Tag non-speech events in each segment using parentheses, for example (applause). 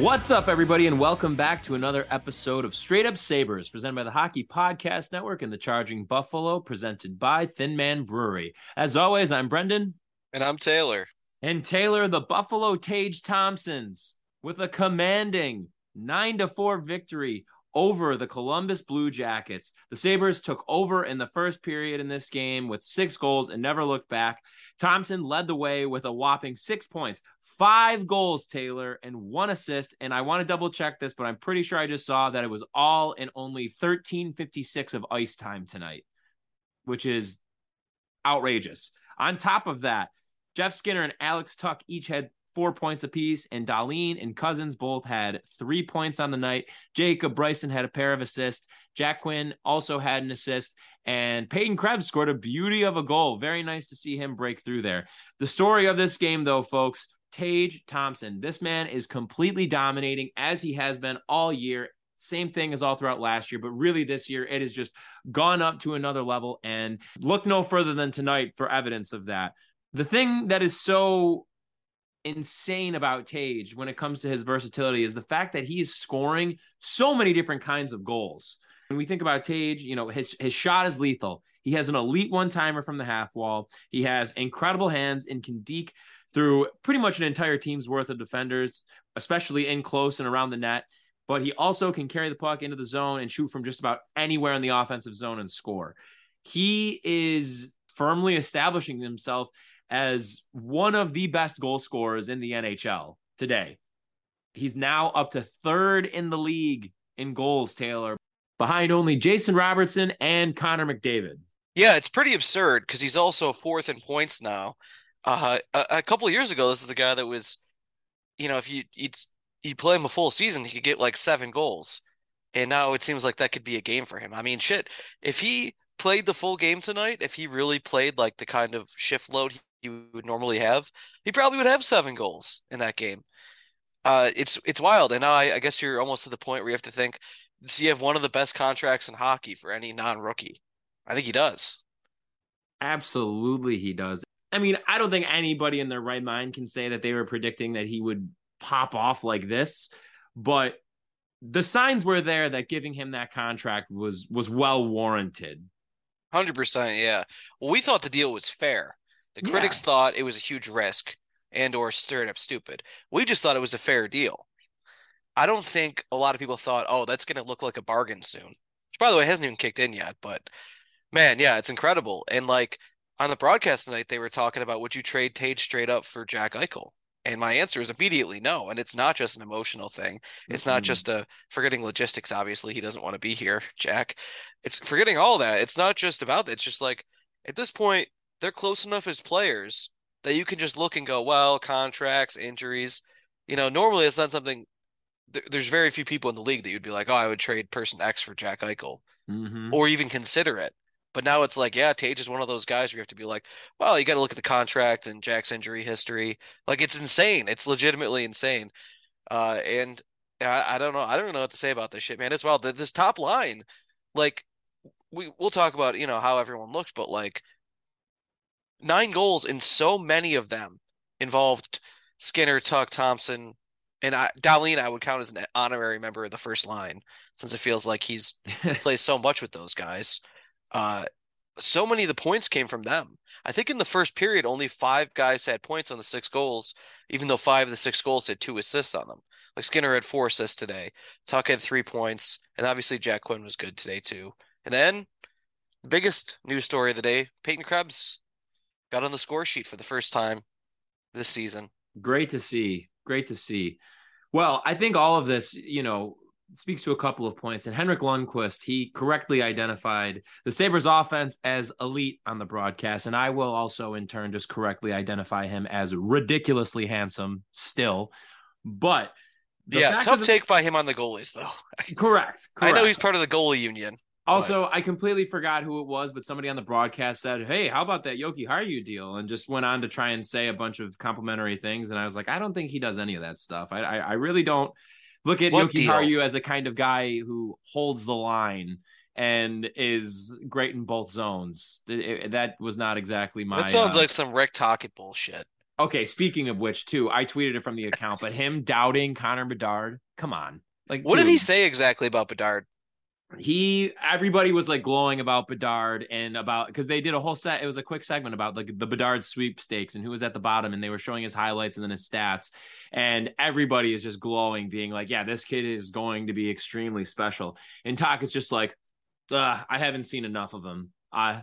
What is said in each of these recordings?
What's up, everybody, and welcome back to another episode of Straight Up Sabres, presented by the Hockey Podcast Network and the Charging Buffalo, presented by Thin Man Brewery. As always, I'm Brendan. And I'm Taylor. And Taylor, the Buffalo Tage Thompsons, with a commanding 9 to 4 victory over the Columbus Blue Jackets. The Sabres took over in the first period in this game with six goals and never looked back. Thompson led the way with a whopping six points, five goals, Taylor, and one assist. And I want to double check this, but I'm pretty sure I just saw that it was all in only 1356 of ice time tonight, which is outrageous. On top of that, Jeff Skinner and Alex Tuch each had four points apiece, and Dahlin and Cozens both had three points on the night. Jacob Bryson had a pair of assists. Jack Quinn also had an assist, and Peyton Krebs scored a beauty of a goal. Very nice to see him break through there. The story of this game, though, folks, Tage Thompson. This man is completely dominating as he has been all year. Same thing as all throughout last year, but really this year it has just gone up to another level. And look no further than tonight for evidence of that. The thing that is so insane about Tage when it comes to his versatility is the fact that he is scoring so many different kinds of goals. When we think about Tage, you know, his his shot is lethal. He has an elite one timer from the half wall. He has incredible hands and can deke through pretty much an entire team's worth of defenders, especially in close and around the net. But he also can carry the puck into the zone and shoot from just about anywhere in the offensive zone and score. He is firmly establishing himself as one of the best goal scorers in the NHL today. He's now up to third in the league in goals, Taylor, behind only Jason Robertson and Connor McDavid. Yeah, it's pretty absurd because he's also fourth in points now. Uh, a, a couple years ago, this is a guy that was, you know, if you you play him a full season, he could get like seven goals, and now it seems like that could be a game for him. I mean, shit, if he played the full game tonight, if he really played like the kind of shift load he would normally have, he probably would have seven goals in that game. Uh, it's it's wild, and now I, I guess you're almost to the point where you have to think: Does he have one of the best contracts in hockey for any non-rookie? I think he does. Absolutely, he does. I mean, I don't think anybody in their right mind can say that they were predicting that he would pop off like this, but the signs were there that giving him that contract was was well warranted. 100%, yeah. Well, we thought the deal was fair. The critics yeah. thought it was a huge risk and or stirred up stupid. We just thought it was a fair deal. I don't think a lot of people thought, "Oh, that's going to look like a bargain soon." Which by the way hasn't even kicked in yet, but man, yeah, it's incredible. And like on the broadcast tonight, they were talking about would you trade Tage straight up for Jack Eichel? And my answer is immediately no. And it's not just an emotional thing. It's mm-hmm. not just a forgetting logistics. Obviously, he doesn't want to be here, (laughs) Jack. It's forgetting all that. It's not just about that. It's just like at this point, they're close enough as players that you can just look and go, well, contracts, injuries. You know, normally it's not something. there's very few people in the league that you'd be like, oh, I would trade person X for Jack Eichel, mm-hmm. or even consider it. But now it's like, yeah, Tage is one of those guys where you have to be like, well, you got to look at the contract and Jack's injury history. Like it's insane. It's legitimately insane. Uh, and I, I don't know. I don't know what to say about this shit, man. It's wild. This top line, like we we'll talk about, you know, how everyone looks, but like nine goals and so many of them involved Skinner, Tuch, Thompson, and I, Dahlin I would count as an honorary member of the first line since it feels like he's (laughs) plays so much with those guys. Uh, so many of the points came from them. I think in the first period, only five guys had points on the six goals, even though five of the six goals had two assists on them. Like Skinner had four assists today. Tuch had three points, and obviously Jack Quinn was good today too. And then the biggest news story of the day: Peyton Krebs got on the score sheet for the first time this season. Great to see. Great to see. Well, I think all of this, you know, speaks to a couple of points. And Henrik Lundqvist, he correctly identified the Sabres offense as elite on the broadcast. And I will also, in turn, just correctly identify him as ridiculously handsome still. But yeah, tough take by him on the goalies, though. (laughs) Correct, correct. I know he's part of the goalie union. Also, but... I completely forgot who it was, but somebody on the broadcast said, "Hey, how about that Jokiharju deal?" and just went on to try and say a bunch of complimentary things. And I was like, I don't think he does any of that stuff. I, I, I really don't look at what Jokiharju as a kind of guy who holds the line and is great in both zones. It, it, that was not exactly my. That sounds uh, like some Rick Tocchet bullshit. Okay, speaking of which, too, I tweeted it from the account, but him doubting Connor Bedard, come on. Like, what dude, did he say exactly about Bedard? He, everybody was like glowing about Bedard and about because they did a whole set. It was a quick segment about like the Bedard sweepstakes and who was at the bottom, and they were showing his highlights and then his stats, and everybody is just glowing, being like, "Yeah, this kid is going to be extremely special." And Talk is just like, I haven't seen enough of him. I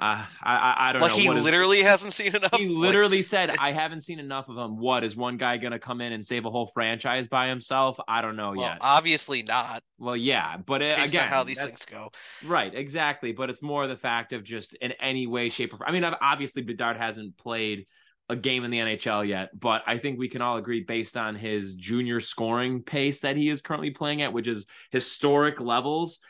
uh, I, I don't like know. Like he literally hasn't seen enough. He literally like... said, (laughs) "I haven't seen enough of him." What is one guy going to come in and save a whole franchise by himself? I don't know well, yet. Obviously not. Well, yeah, but it, again, how these things go, right? Exactly, but it's more the fact of just in any way, shape, or I mean, obviously Bedard hasn't played a game in the NHL yet, but I think we can all agree based on his junior scoring pace that he is currently playing at, which is historic levels,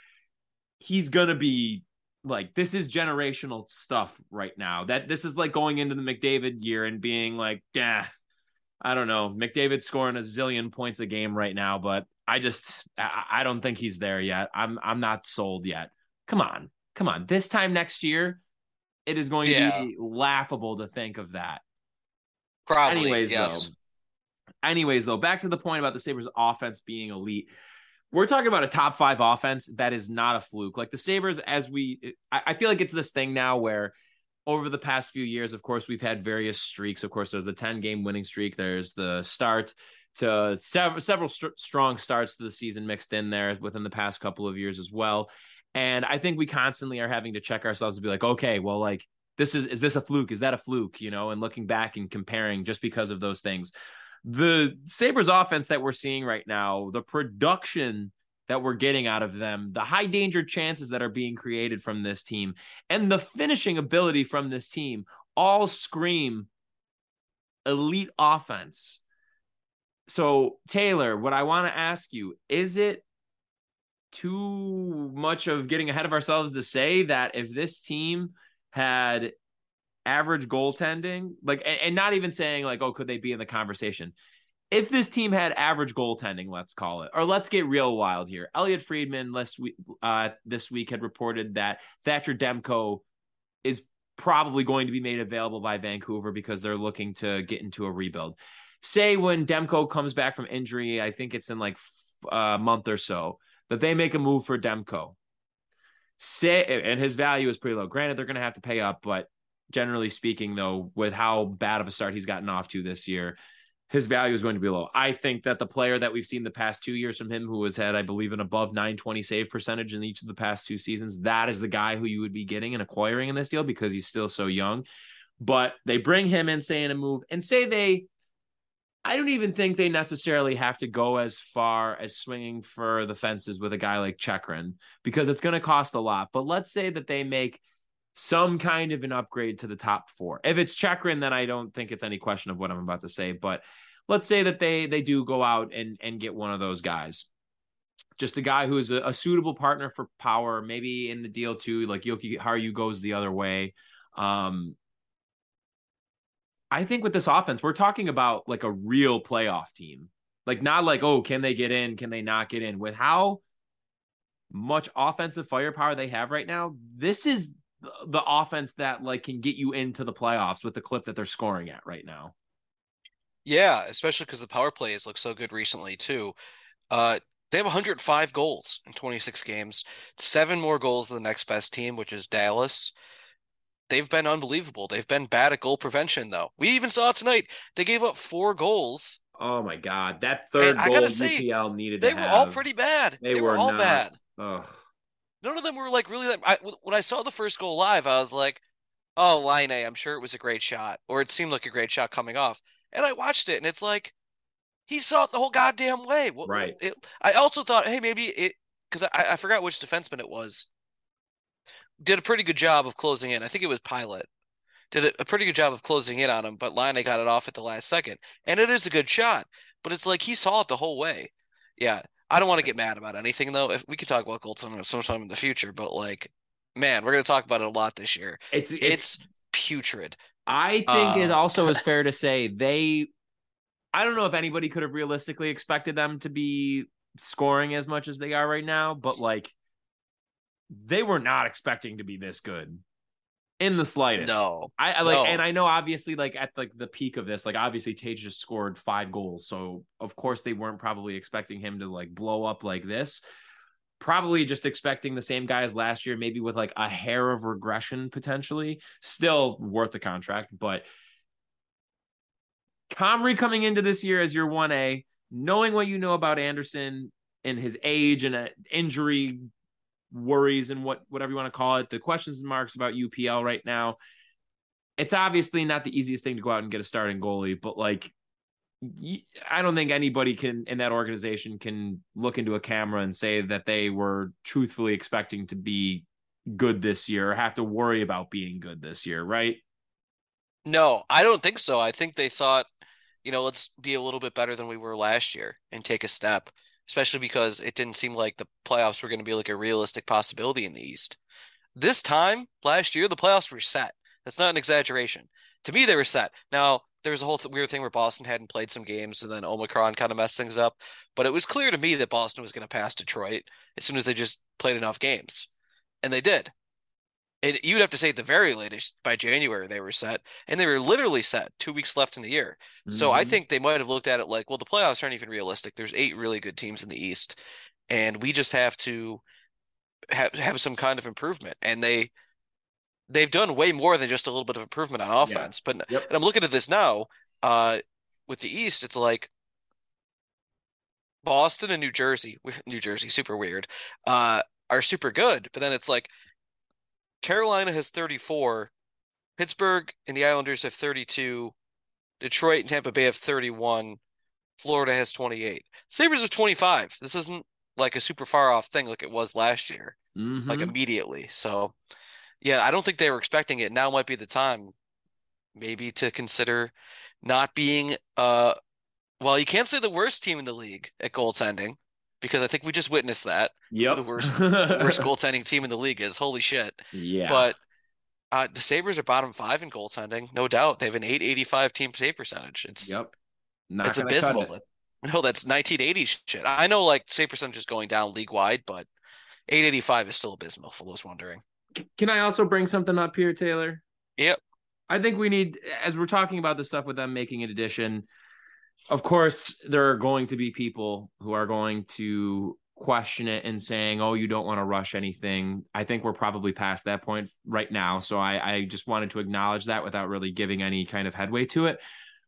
he's going to be like this is generational stuff right now. That this is like going into the McDavid year and being like, yeah, I don't know, McDavid scoring a zillion points a game right now, but I just I, don't think he's there yet. I'm I'm not sold yet. Come on, come on. This time next year, it is going yeah. to be laughable to think of that. Probably. Anyways, yes. though. Anyways, though, back to the point about the Sabres offense being elite we're talking about a top five offense that is not a fluke. Like the Sabres, as we, I, feel like it's this thing now where over the past few years, of course, we've had various streaks. Of course, there's the 10 game winning streak, there's the start to several, several st- strong starts to the season mixed in there within the past couple of years as well. And I think we constantly are having to check ourselves to be like, okay, well, like, this is is this a fluke? Is that a fluke? You know, and looking back and comparing just because of those things the Sabres offense that we're seeing right now, the production that we're getting out of them, the high danger chances that are being created from this team, and the finishing ability from this team all scream elite offense. So, Taylor, what I want to ask you is it too much of getting ahead of ourselves to say that if this team had average goaltending, like, and, and not even saying like, oh, could they be in the conversation? If this team had average goaltending, let's call it, or let's get real wild here. Elliotte Friedman last week, uh, this week had reported that Thatcher Demko is probably going to be made available by Vancouver because they're looking to get into a rebuild. Say when Demko comes back from injury, I think it's in like a month or so, that they make a move for Demko. Say, and his value is pretty low. Granted, they're going to have to pay up, but generally speaking, though, with how bad of a start he's gotten off to this year, his value is going to be low. I think that the player that we've seen the past two years from him, who has had, I believe, an above 920 save percentage in each of the past two seasons, that is the guy who you would be getting and acquiring in this deal because he's still so young. But they bring him in, say, in a move, and say they, I don't even think they necessarily have to go as far as swinging for the fences with a guy like Chychrun because it's going to cost a lot. But let's say that they make some kind of an upgrade to the top four. If it's Chychrun, then I don't think it's any question of what I'm about to say. But let's say that they they do go out and and get one of those guys. Just a guy who is a, a suitable partner for power, maybe in the deal too, like Jokiharju goes the other way. Um, I think with this offense, we're talking about like a real playoff team. Like not like, oh, can they get in? Can they not get in? With how much offensive firepower they have right now, this is the offense that like can get you into the playoffs with the clip that they're scoring at right now. Yeah, especially because the power play has looked so good recently too. Uh, they have 105 goals in 26 games, seven more goals than the next best team, which is Dallas. They've been unbelievable. They've been bad at goal prevention, though. We even saw tonight. They gave up four goals. Oh my god, that third And I goal gotta say, UPL needed. They were all pretty bad. They, They, were, were, all not. bad. Ugh. None of them were like really. I, when I saw the first goal live, I was like, "Oh, Laine I'm sure it was a great shot, or it seemed like a great shot coming off." And I watched it, and it's like he saw it the whole goddamn way. Right. It, I also thought, hey, maybe it because I, I forgot which defenseman it was. Did a pretty good job of closing in. I think it was Pilot. Did a, a pretty good job of closing in on him, but Laine got it off at the last second, and it is a good shot. But it's like he saw it the whole way. Yeah, I don't want to get mad about anything though. If we could talk about goaltending sometime in the future, but like, man, we're gonna talk about it a lot this year. It's, it's It's putrid. I think it Uh, also is (laughs) fair to say they. I don't know if anybody could have realistically expected them to be scoring as much as they are right now, but like they were not expecting to be this good in the slightest. No, I, I like, No. and I know obviously, like at like the peak of this, like obviously Tage just scored five goals, so of course they weren't probably expecting him to like blow up like this. Probably just expecting the same guy as last year, maybe with like a hair of regression potentially. Still worth the contract, but Comrie coming into this year as your one A, knowing what you know about Anderson and his age and uh, injury worries and what whatever you want to call it, the questions and marks about UPL right now. It's obviously not the easiest thing to go out and get a starting goalie, but like I don't think anybody can in that organization can look into a camera and say that they were truthfully expecting to be good this year or have to worry about being good this year, right? no, I don't think so. I think they thought, you know, let's be a little bit better than we were last year and take a step, especially because it didn't seem like the playoffs were going to be like a realistic possibility in the East. This time last year, the playoffs were set. That's not an exaggeration. To me, they were set. Now, there was a whole th- weird thing where Boston hadn't played some games and then Omicron kind of messed things up. But it was clear to me that Boston was going to pass Detroit as soon as they just played enough games. And they did. And you'd have to say at the very latest by January they were set, and they were literally set two weeks left in the year. So I Mhm. think they might have looked at it like, well, the playoffs aren't even realistic. There's eight really good teams in the East, and we just have to have have some kind of improvement. And they they've done way more than just a little bit of improvement on offense. But Yep. and I'm looking at this now, uh, with the East, it's like Boston and New Jersey, (laughs) New Jersey, super weird, uh, are super good. But then it's like Carolina has 34, Pittsburgh and the Islanders have 32, Detroit and Tampa Bay have 31, Florida has 28. Sabres have 25. This isn't like a super far off thing like it was last year, like Mhm. immediately. So, yeah, I don't think they were expecting it. Now might be the time maybe to consider not being uh well, you can't say the worst team in the league at goaltending because I think we just witnessed that. Yep. The worst (laughs) the worst goaltending team in the league is. Holy shit. Yeah. But uh, the Sabres are bottom five in goaltending, no doubt. They have an 885 team save percentage. It's yep. Not it's abysmal. it. No, that's nineteen eighty shit. I know like save percentage is going down league wide, but 885 is still abysmal for those wondering. Can I also bring something up here, Taylor? Yep. I think we need, as we're talking about the stuff with them making an addition, of course, there are going to be people who are going to question it and saying, oh, you don't want to rush anything. I think we're probably past that point right now. So I, I just wanted to acknowledge that without really giving any kind of headway to it.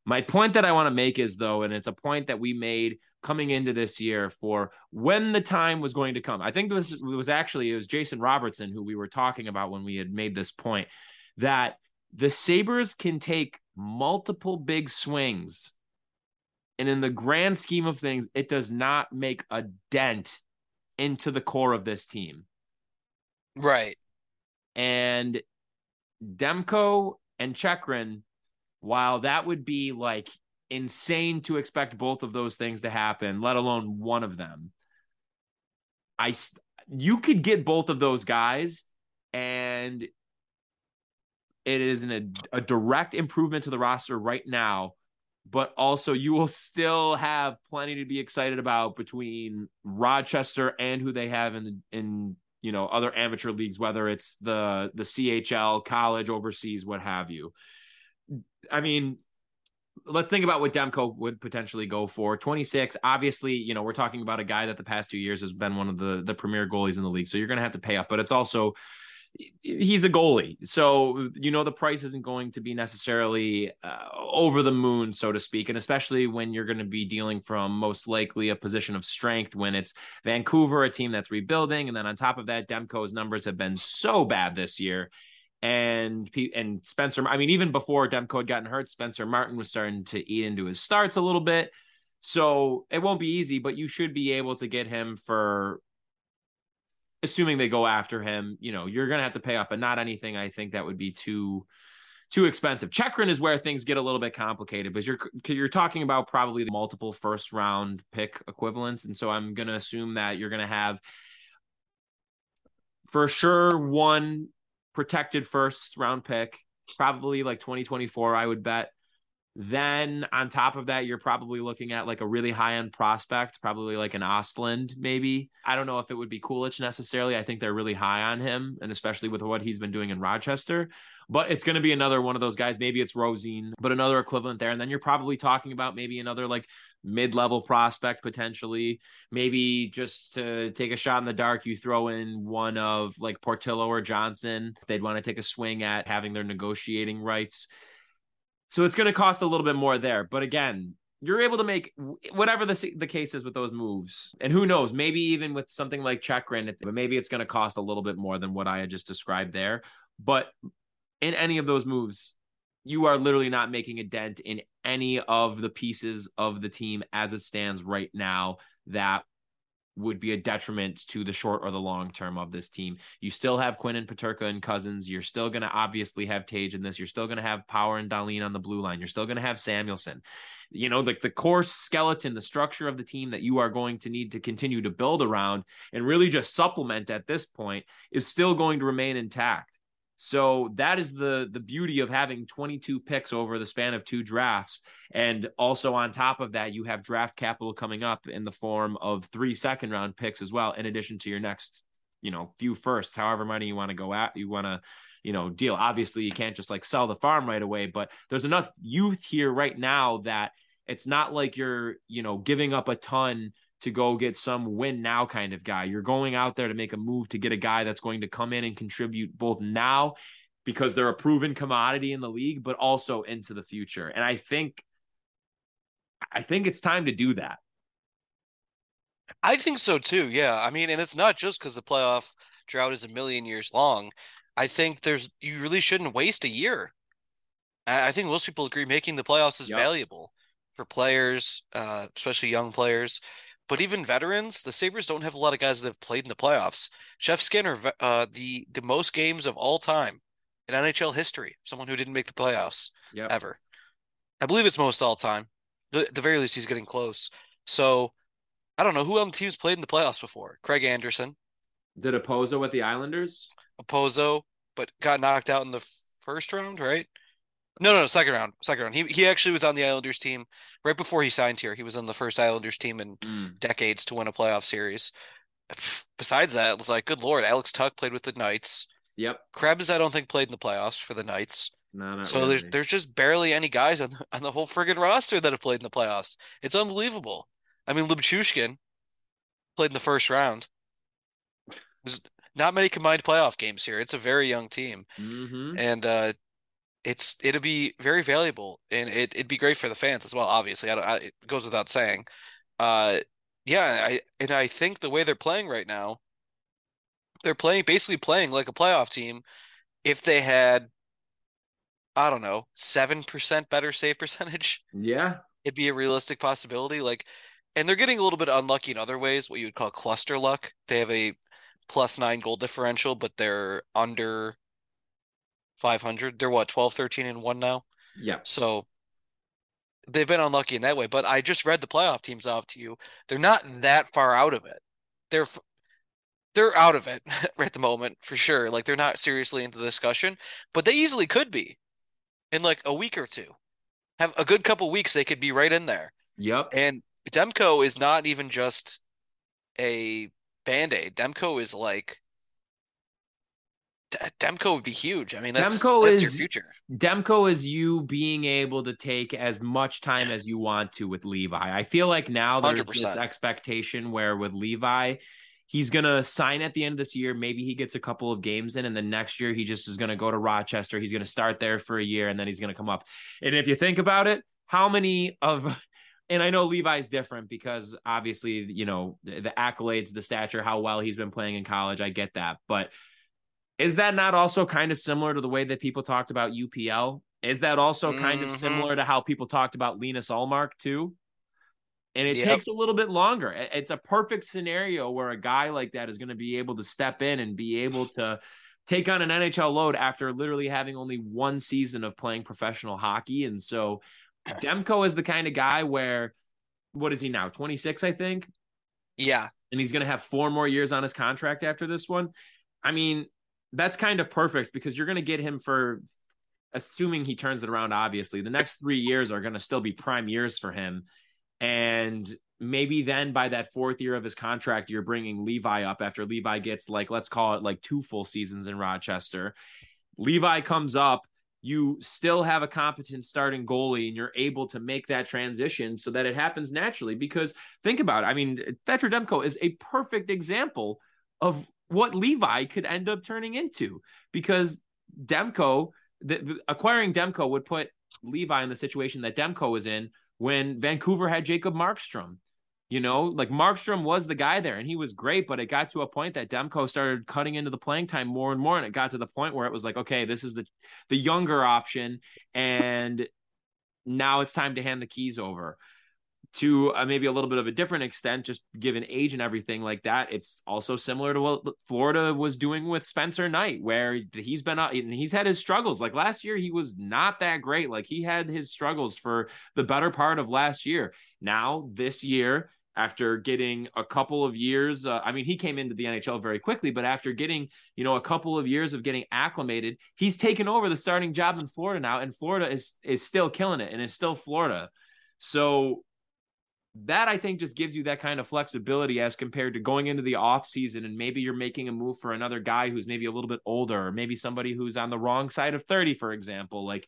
My point that I want to make is, though, and it's a point that we made coming into this year for when the time was going to come. I think this was actually, it was Jason Robertson who we were talking about when we had made this point that the Sabres can take multiple big swings. And in the grand scheme of things, it does not make a dent into the core of this team. Right. And Demko and Chychrun, while that would be like insane to expect both of those things to happen, let alone one of them, I you could get both of those guys and it is an, a, a direct improvement to the roster right now but also you will still have plenty to be excited about between Rochester and who they have in in you know other amateur leagues whether it's the the CHL college overseas what have you I mean let's think about what Demko would potentially go for. 26. Obviously, you know, we're talking about a guy that the past two years has been one of the the premier goalies in the league. So you're going to have to pay up, but it's also he's a goalie. So, you know, the price isn't going to be necessarily uh, over the moon, so to speak. And especially when you're going to be dealing from most likely a position of strength when it's Vancouver, a team that's rebuilding. And then on top of that, Demko's numbers have been so bad this year and and Spencer. I mean, even before Demko had gotten hurt, Spencer Martin was starting to eat into his starts a little bit. So it won't be easy, but you should be able to get him for, assuming they go after him. You know, you're gonna have to pay up, but not anything. I think that would be too too expensive. Chychrun is where things get a little bit complicated because you're you're talking about probably the multiple first round pick equivalents, and so I'm gonna assume that you're gonna have for sure one protected first round pick, probably like 2024, I would bet. Then on top of that, you're probably looking at like a really high end prospect, probably like an Ostlund, maybe. I don't know if it would be Kulich necessarily. I think they're really high on him, and especially with what he's been doing in Rochester. But it's going to be another one of those guys. Maybe it's Rosine, but another equivalent there. And then you're probably talking about maybe another like mid level prospect potentially. Maybe just to take a shot in the dark, you throw in one of like Portillo or Johnson. They'd want to take a swing at having their negotiating rights so it's going to cost a little bit more there. But again, you're able to make whatever the the case is with those moves. And who knows, maybe even with something like Chychrun, but maybe it's going to cost a little bit more than what I had just described there. But in any of those moves, you are literally not making a dent in any of the pieces of the team as it stands right now that would be a detriment to the short or the long term of this team. You still have Quinn and Peterka and Cozens. You're still going to obviously have Tage in this. You're still going to have Power and Dahlin on the blue line. You're still going to have Samuelsson. You know, like the, the core skeleton, the structure of the team that you are going to need to continue to build around and really just supplement at this point is still going to remain intact. So that is the the beauty of having 22 picks over the span of two drafts. And also on top of that, you have draft capital coming up in the form of three second round picks as well, in addition to your next, you know, few firsts, however many you want to go at, you want to, you know, deal. Obviously, you can't just like sell the farm right away, but there's enough youth here right now that it's not like you're, you know, giving up a ton to go get some win now kind of guy. You're going out there to make a move to get a guy that's going to come in and contribute both now because they're a proven commodity in the league, but also into the future. And I think I think it's time to do that. I think so too. Yeah. I mean, and it's not just because the playoff drought is a million years long. I think there's you really shouldn't waste a year. I think most people agree making the playoffs is yep. valuable for players, uh, especially young players. But even veterans, the Sabres don't have a lot of guys that have played in the playoffs. Jeff Skinner, uh, the the most games of all time in NHL history, someone who didn't make the playoffs yep. ever. I believe it's most all time. At the very least, he's getting close. So I don't know who on the team's played in the playoffs before. Craig Anderson. Did Okposo with the Islanders? Okposo, but got knocked out in the first round, right? No, no, second round. Second round. He he actually was on the Islanders team right before he signed here. He was on the first Islanders team in mm. decades to win a playoff series. Besides that, it was like, good lord, Alex Tuch played with the Knights. Yep. Krebs, I don't think played in the playoffs for the Knights. No, no. so really. there's there's just barely any guys on the, (laughs) on the whole friggin' roster that have played in the playoffs. It's unbelievable. I mean, Lyubushkin played in the first round. There's not many combined playoff games here. It's a very young team, mm-hmm. and uh, it's it'll be very valuable and it, it'd be great for the fans as well obviously. I I, it goes without saying. Uh yeah I and I think the way they're playing right now they're playing basically playing like a playoff team if they had I don't know 7% better save (laughs) percentage. Yeah. It'd be a realistic possibility like and they're getting a little bit unlucky in other ways what you would call cluster luck. They have a plus 9 goal differential but they're under 500. They're what 12, 13, and one now. Yeah. So they've been unlucky in that way. But I just read the playoff teams off to you. They're not that far out of it. They're they're out of it (laughs) at the moment for sure. Like they're not seriously into the discussion, but they easily could be in like a week or two. Have a good couple weeks, they could be right in there. Yep. And Demko is not even just a band aid. Demko is like Demko would be huge. I mean, that's, Demko that's is, your future. Demko is you being able to take as much time as you want to with Levi. I feel like now there's 100%. this expectation where with Levi, he's going to sign at the end of this year. Maybe he gets a couple of games in, and then next year he just is going to go to Rochester. He's going to start there for a year, and then he's going to come up. And if you think about it, how many of and I know Levi's different because obviously, you know, the, the accolades, the stature, how well he's been playing in college. I get that. But is that not also kind of similar to the way that people talked about UPL? Is that also kind mm-hmm. of similar to how people talked about Linus Ullmark too? And it yep. takes a little bit longer. It's a perfect scenario where a guy like that is going to be able to step in and be able to take on an NHL load after literally having only one season of playing professional hockey. And so (clears throat) Demko is the kind of guy where what is he now? 26, I think. Yeah. And he's going to have four more years on his contract after this one. I mean, that's kind of perfect because you're going to get him for assuming he turns it around obviously. The next 3 years are going to still be prime years for him. And maybe then by that fourth year of his contract you're bringing Levi up after Levi gets like let's call it like two full seasons in Rochester. Levi comes up you still have a competent starting goalie and you're able to make that transition so that it happens naturally because think about it. I mean Thatcher Demko is a perfect example of what Levi could end up turning into because Demko, the, the, acquiring Demko would put Levi in the situation that Demko was in when Vancouver had Jacob Markstrom. You know, like Markstrom was the guy there and he was great, but it got to a point that Demko started cutting into the playing time more and more. And it got to the point where it was like, okay, this is the the younger option. And now it's time to hand the keys over to uh, maybe a little bit of a different extent, just given age and everything like that. It's also similar to what Florida was doing with Spencer Knight, where he's been uh, and he's had his struggles. Like last year, he was not that great. Like he had his struggles for the better part of last year. Now, this year, after getting a couple of years uh, i mean he came into the nhl very quickly but after getting you know a couple of years of getting acclimated he's taken over the starting job in florida now and florida is is still killing it and is still florida so that I think just gives you that kind of flexibility as compared to going into the off season and maybe you're making a move for another guy who's maybe a little bit older or maybe somebody who's on the wrong side of 30 for example. Like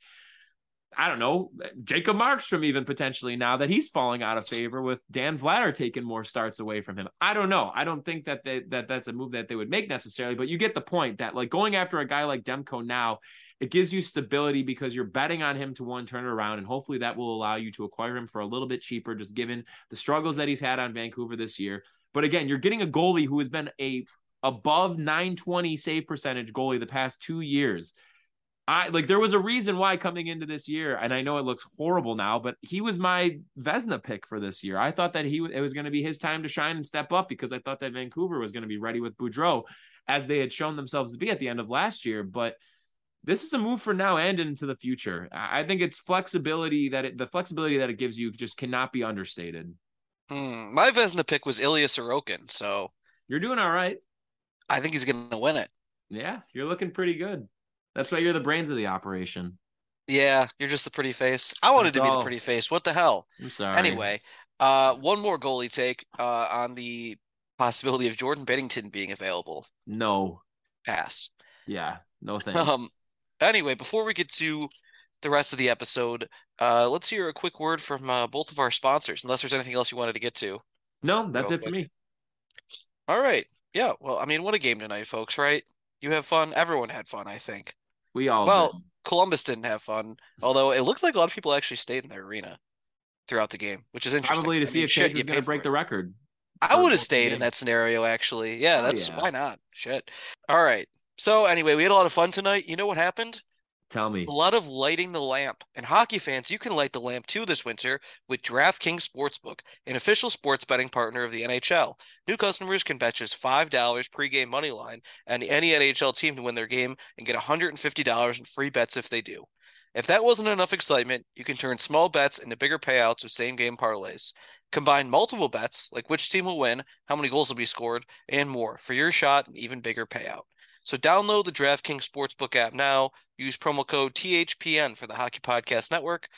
I don't know Jacob Markstrom even potentially now that he's falling out of favor with Dan Vladar taking more starts away from him. I don't know. I don't think that they, that that's a move that they would make necessarily but you get the point that like going after a guy like Demko now it gives you stability because you're betting on him to one turn around, and hopefully that will allow you to acquire him for a little bit cheaper, just given the struggles that he's had on Vancouver this year. But again, you're getting a goalie who has been a above 920 save percentage goalie the past two years. I like there was a reason why coming into this year, and I know it looks horrible now, but he was my Vezina pick for this year. I thought that he it was going to be his time to shine and step up because I thought that Vancouver was going to be ready with Boudreau, as they had shown themselves to be at the end of last year. But this is a move for now and into the future. I think it's flexibility that it, the flexibility that it gives you just cannot be understated. Hmm. My Vezina pick was Ilya Sorokin, so you're doing all right. I think he's going to win it. Yeah, you're looking pretty good. That's why you're the brains of the operation. Yeah, you're just the pretty face. I wanted That's to be the pretty face. What the hell? I'm sorry. Anyway, uh, one more goalie take uh, on the possibility of Jordan Binnington being available. No. Pass. Yeah. No (laughs) thanks. Um, Anyway, before we get to the rest of the episode, uh, let's hear a quick word from uh, both of our sponsors, unless there's anything else you wanted to get to. No, that's it quick. for me. All right. Yeah. Well, I mean, what a game tonight, folks, right? You have fun. Everyone had fun, I think. We all Well, did. Columbus didn't have fun, although it looked like a lot of people actually stayed in their arena throughout the game, which is interesting. Probably to I see mean, if shit, was going to break the record. I would have stayed in that scenario, actually. Yeah, that's oh, yeah. why not? Shit. All right. So anyway, we had a lot of fun tonight. You know what happened? Tell me. A lot of lighting the lamp. And hockey fans, you can light the lamp too this winter with DraftKings Sportsbook, an official sports betting partner of the NHL. New customers can bet just $5 pregame money line on any NHL team to win their game and get $150 in free bets if they do. If that wasn't enough excitement, you can turn small bets into bigger payouts with same game parlays. Combine multiple bets, like which team will win, how many goals will be scored, and more for your shot and even bigger payout. So download the DraftKings Sportsbook app now. Use promo code THPN for the Hockey Podcast Network.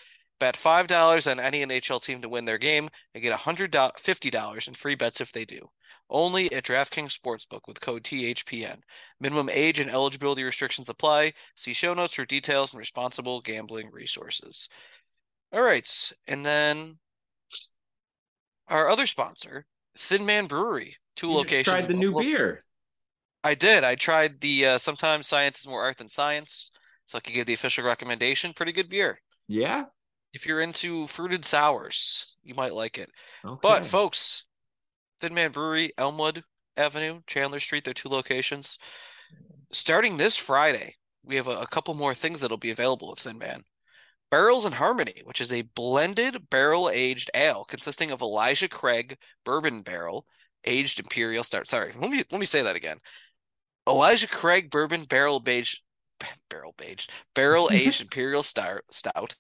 Bet $5 on any NHL team to win their game and get $150 in free bets if they do. only at DraftKings Sportsbook with code THPN. Minimum age and eligibility restrictions apply. See show notes for details and responsible gambling resources. All right, and then our other sponsor, Thin Man Brewery, two You locations. tried the new Buffalo. beer. I did. I tried the uh, sometimes science is more art than science, so I could give the official recommendation. Pretty good beer. Yeah. If you're into fruited sours, you might like it. Okay. But folks, Thin Man Brewery, Elmwood Avenue, Chandler Street, they're two locations. Starting this Friday, we have a, a couple more things that'll be available at Thin Man. Barrels in Harmony, which is a blended barrel aged ale consisting of Elijah Craig bourbon barrel aged imperial stout. Sorry, let me let me say that again. Elijah Craig bourbon barrel aged barrel aged barrel (laughs) aged imperial stout stout,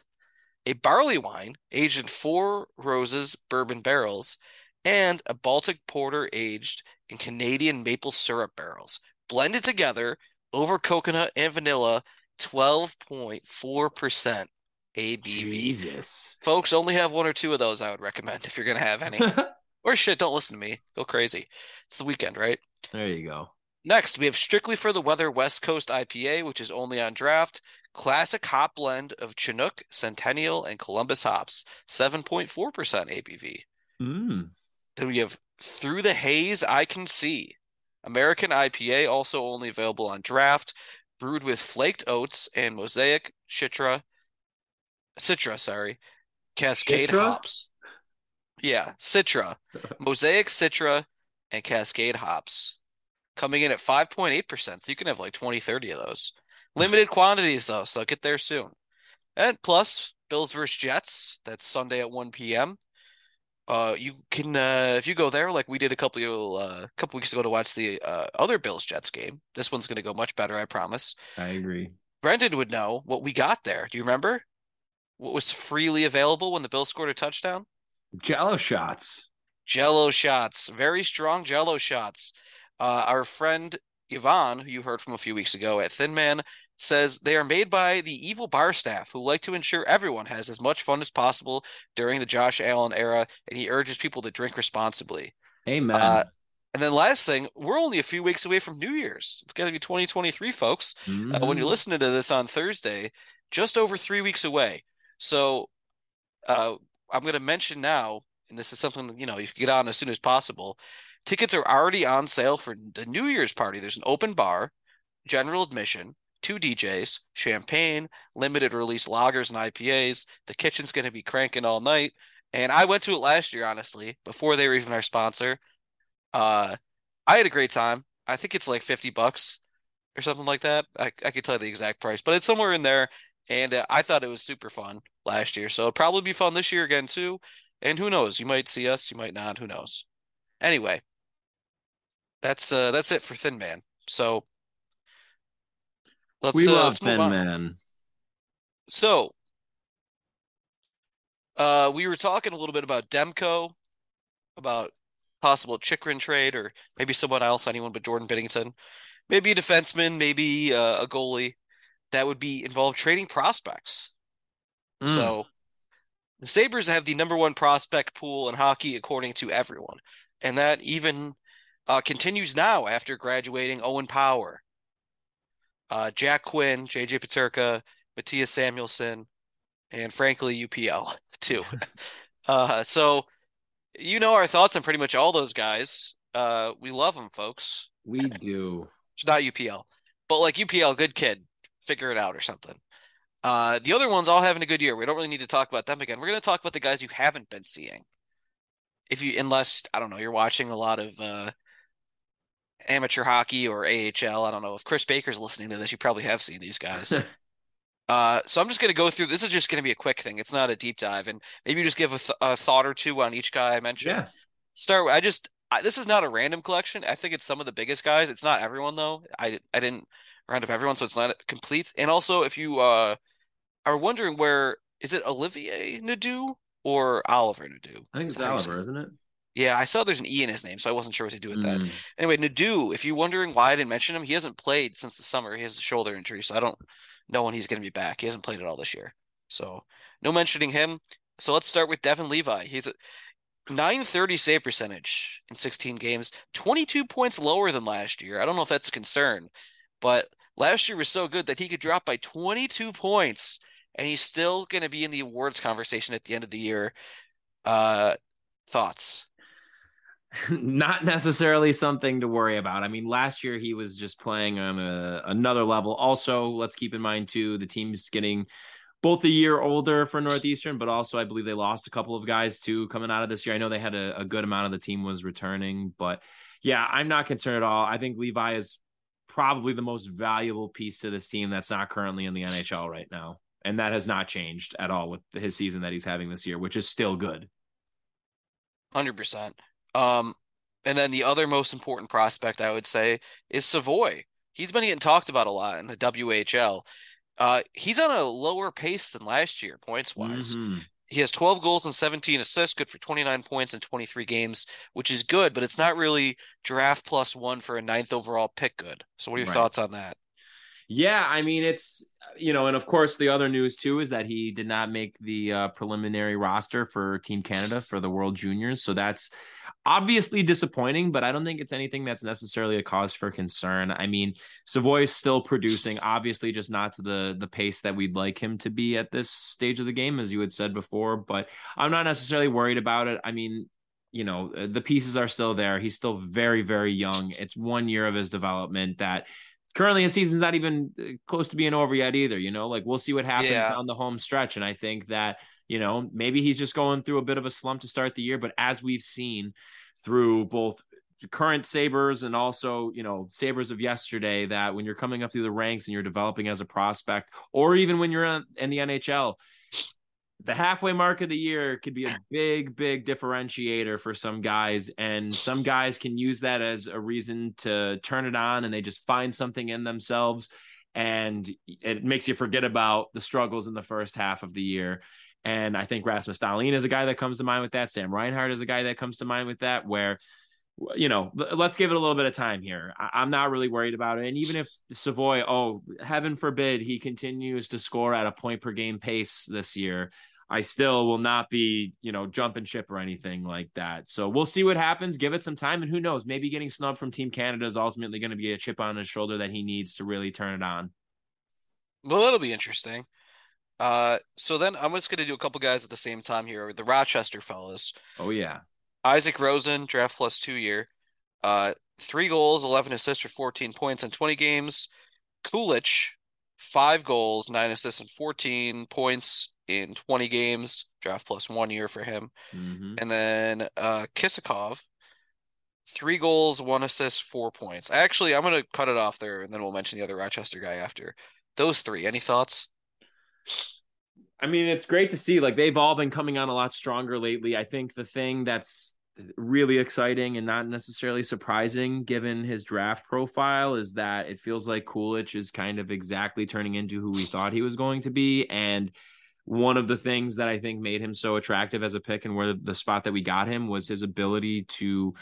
a barley wine aged in four roses bourbon barrels, and a Baltic porter aged in Canadian maple syrup barrels, blended together over coconut and vanilla, 12.4% ABV. Jesus. Folks, only have one or two of those I would recommend if you're going to have any. (laughs) or shit, don't listen to me. Go crazy. It's the weekend, right? there you go. Next, we have Strictly for the Weather West Coast IPA, which is only on draft. Classic hop blend of Chinook, Centennial, and Columbus hops, 7.4% ABV. Mm. Then we have Through the Haze I Can See. American IPA, also only available on draft, brewed with flaked oats and mosaic, citra, citra, sorry, cascade Citra? hops. Yeah, citra, (laughs) mosaic, citra, and cascade hops. Coming in at 5.8%, so you can have like 20, 30 of those. Limited quantities though, so get there soon. And plus, Bills versus Jets, that's Sunday at 1 p.m. Uh, you can uh, if you go there like we did a couple of uh, couple weeks ago to watch the uh, other Bills Jets game. This one's going to go much better, I promise. I agree. Brendan would know what we got there. Do you remember? What was freely available when the Bills scored a touchdown? Jello shots. Jello shots, very strong Jello shots. Uh, our friend Yvonne, who you heard from a few weeks ago at Thin Man, says they are made by the evil bar staff who like to ensure everyone has as much fun as possible during the Josh Allen era, and he urges people to drink responsibly. Amen. Uh, And then last thing, we're only a few weeks away from New Year's. It's going to be 2023, folks. Uh, when you're listening to this on Thursday, just over three weeks away. So uh, I'm going to mention now, and this is something that, you know you can get on as soon as possible. Tickets are already on sale for the New Year's party. There's an open bar, general admission, two DJs, champagne, limited release lagers and IPAs. The kitchen's going to be cranking all night. And I went to it last year, honestly, before they were even our sponsor. Uh, I had a great time. I think it's like 50 bucks or something like that. I, I could tell you the exact price, but it's somewhere in there. And uh, I thought it was super fun last year. So it'll probably be fun this year again, too. And who knows? You might see us, you might not. Who knows? Anyway, that's uh that's it for Thin Man. So let's we uh, love let's Thin. Man. So, uh, we were talking a little bit about Demko, about possible Chychrun trade, or maybe someone else, anyone but Jordan Binnington, maybe a defenseman, maybe uh, a goalie that would be involved trading prospects. Mm. So, the Sabres have the number one prospect pool in hockey, according to everyone, and that even uh, continues now after graduating Owen Power, uh, Jack Quinn, JJ Peterka, Mattias Samuelsson, and frankly UPL (laughs) too. (laughs) uh, so you know our thoughts on pretty much all those guys. Uh, we love them, folks. we do. It's not UPL, but like UPL, good kid, figure it out or something. Uh, the other ones all having a good year. We don't really need to talk about them again. We're going to talk about the guys you haven't been seeing. If you, unless I don't know, you're watching a lot of uh, amateur hockey or AHL. I don't know if Chris Baker's listening to this. You probably have seen these guys. (laughs) Uh, so I'm just going to go through. This is just going to be a quick thing. It's not a deep dive, and maybe just give a, th- a thought or two on each guy I mentioned. Yeah. Start. I just. I, this is not a random collection. I think it's some of the biggest guys. It's not everyone though. I I didn't round up everyone, so it's not complete. And also, if you uh are wondering where is it Olivier Nadeau or Oliver Nadeau? I think it's that how you say Oliver, isn't it? Yeah, I saw there's an E in his name, so I wasn't sure what to do with that. Mm. Anyway, Nadeau, if you're wondering why I didn't mention him, he hasn't played since the summer. He has a shoulder injury, so I don't know when he's going to be back. He hasn't played at all this year. So no mentioning him. So let's start with Devon Levi. He's a, 930 save percentage in 16 games, 22 points lower than last year. I don't know if that's a concern, but last year was so good that he could drop by 22 points and he's still going to be in the awards conversation at the end of the year. Uh, thoughts? (laughs) Not necessarily something to worry about. I mean, last year he was just playing on a, another level. Also, let's keep in mind too, the team's getting both a year older for Northeastern, but also I believe they lost a couple of guys too coming out of this year. I know they had a, a good amount of the team was returning, but yeah, I'm not concerned at all. I think Levi is probably the most valuable piece to this team that's not currently in the NHL right now. And that has not changed at all with his season that he's having this year, which is still good. 100%. Um, and then the other most important prospect I would say is Savoie. He's been getting talked about a lot in the WHL. Uh, he's on a lower pace than last year, points wise. Mm-hmm. He has 12 goals and 17 assists, good for 29 points in 23 games, which is good, but it's not really draft plus one for a ninth overall pick good. So, what are your right. thoughts on that? Yeah, I mean, it's you know, and of course, the other news too is that he did not make the uh, preliminary roster for Team Canada for the World Juniors. So that's obviously disappointing, but I don't think it's anything that's necessarily a cause for concern. I mean, Savoie is still producing, obviously, just not to the the pace that we'd like him to be at this stage of the game, as you had said before. But I'm not necessarily worried about it. I mean, you know the pieces are still there he's still very very young it's one year of his development that currently his season's not even uh, close to being over yet either. You know, like we'll see what happens yeah. on the home stretch. And I think that, you know, maybe he's just going through a bit of a slump to start the year. But as we've seen through both current Sabres and also, you know, Sabres of yesterday, that when you're coming up through the ranks and you're developing as a prospect, or even when you're in the NHL, the halfway mark of the year could be a big, big differentiator for some guys. And some guys can use that as a reason to turn it on and they just find something in themselves. And it makes you forget about the struggles in the first half of the year. And I think Rasmus Dahlin is a guy that comes to mind with that. Sam Reinhart is a guy that comes to mind with that, where you know, let's give it a little bit of time here. I'm not really worried about it. And even if Savoie, oh, heaven forbid, he continues to score at a point per game pace this year, I still will not be, you know, jumping ship or anything like that. So we'll see what happens. Give it some time, and who knows? Maybe getting snubbed from Team Canada is ultimately going to be a chip on his shoulder that he needs to really turn it on. Well, that'll be interesting. Uh, so then I'm just going to do a couple guys at the same time here. The Rochester fellas. Oh yeah. Isak Rosen, draft plus two year. Uh, three goals, 11 assists for 14 points in 20 games. Kulich, five goals, nine assists, and 14 points in 20 games, draft plus one year for him. Mm-hmm. And then uh, Kisakov, three goals, one assist, four points. Actually, I'm going to cut it off there and then we'll mention the other Rochester guy after. Those three, any thoughts? I mean, it's great to see. Like, they've all been coming on a lot stronger lately. I think the thing that's really exciting and not necessarily surprising given his draft profile is that it feels like Kulich is kind of exactly turning into who we thought he was going to be. And one of the things that I think made him so attractive as a pick and where the spot that we got him was his ability to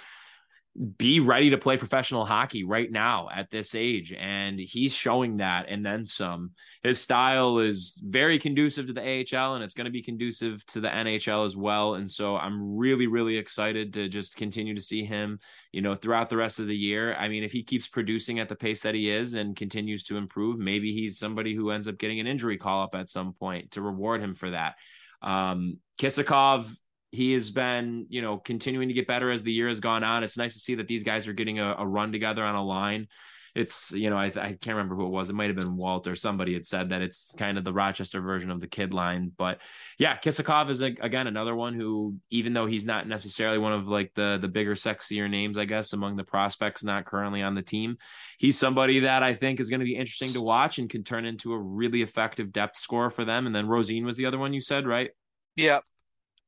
be ready to play professional hockey right now at this age. And he's showing that and then some. His style is very conducive to the AHL and it's going to be conducive to the NHL as well. And so I'm really, really excited to just continue to see him, you know, throughout the rest of the year. I mean, if he keeps producing at the pace that he is and continues to improve, maybe he's somebody who ends up getting an injury call up at some point to reward him for that. Um, Kisakov he has been, you know, continuing to get better as the year has gone on. It's nice to see that these guys are getting a, a run together on a line. It's, you know, I, I can't remember who it was. It might have been Walt or somebody had said that it's kind of the Rochester version of the kid line. But yeah, Kisakov is a, again another one who, even though he's not necessarily one of like the the bigger, sexier names, I guess, among the prospects not currently on the team, he's somebody that I think is going to be interesting to watch and can turn into a really effective depth score for them. And then Rosen was the other one you said, right? Yeah,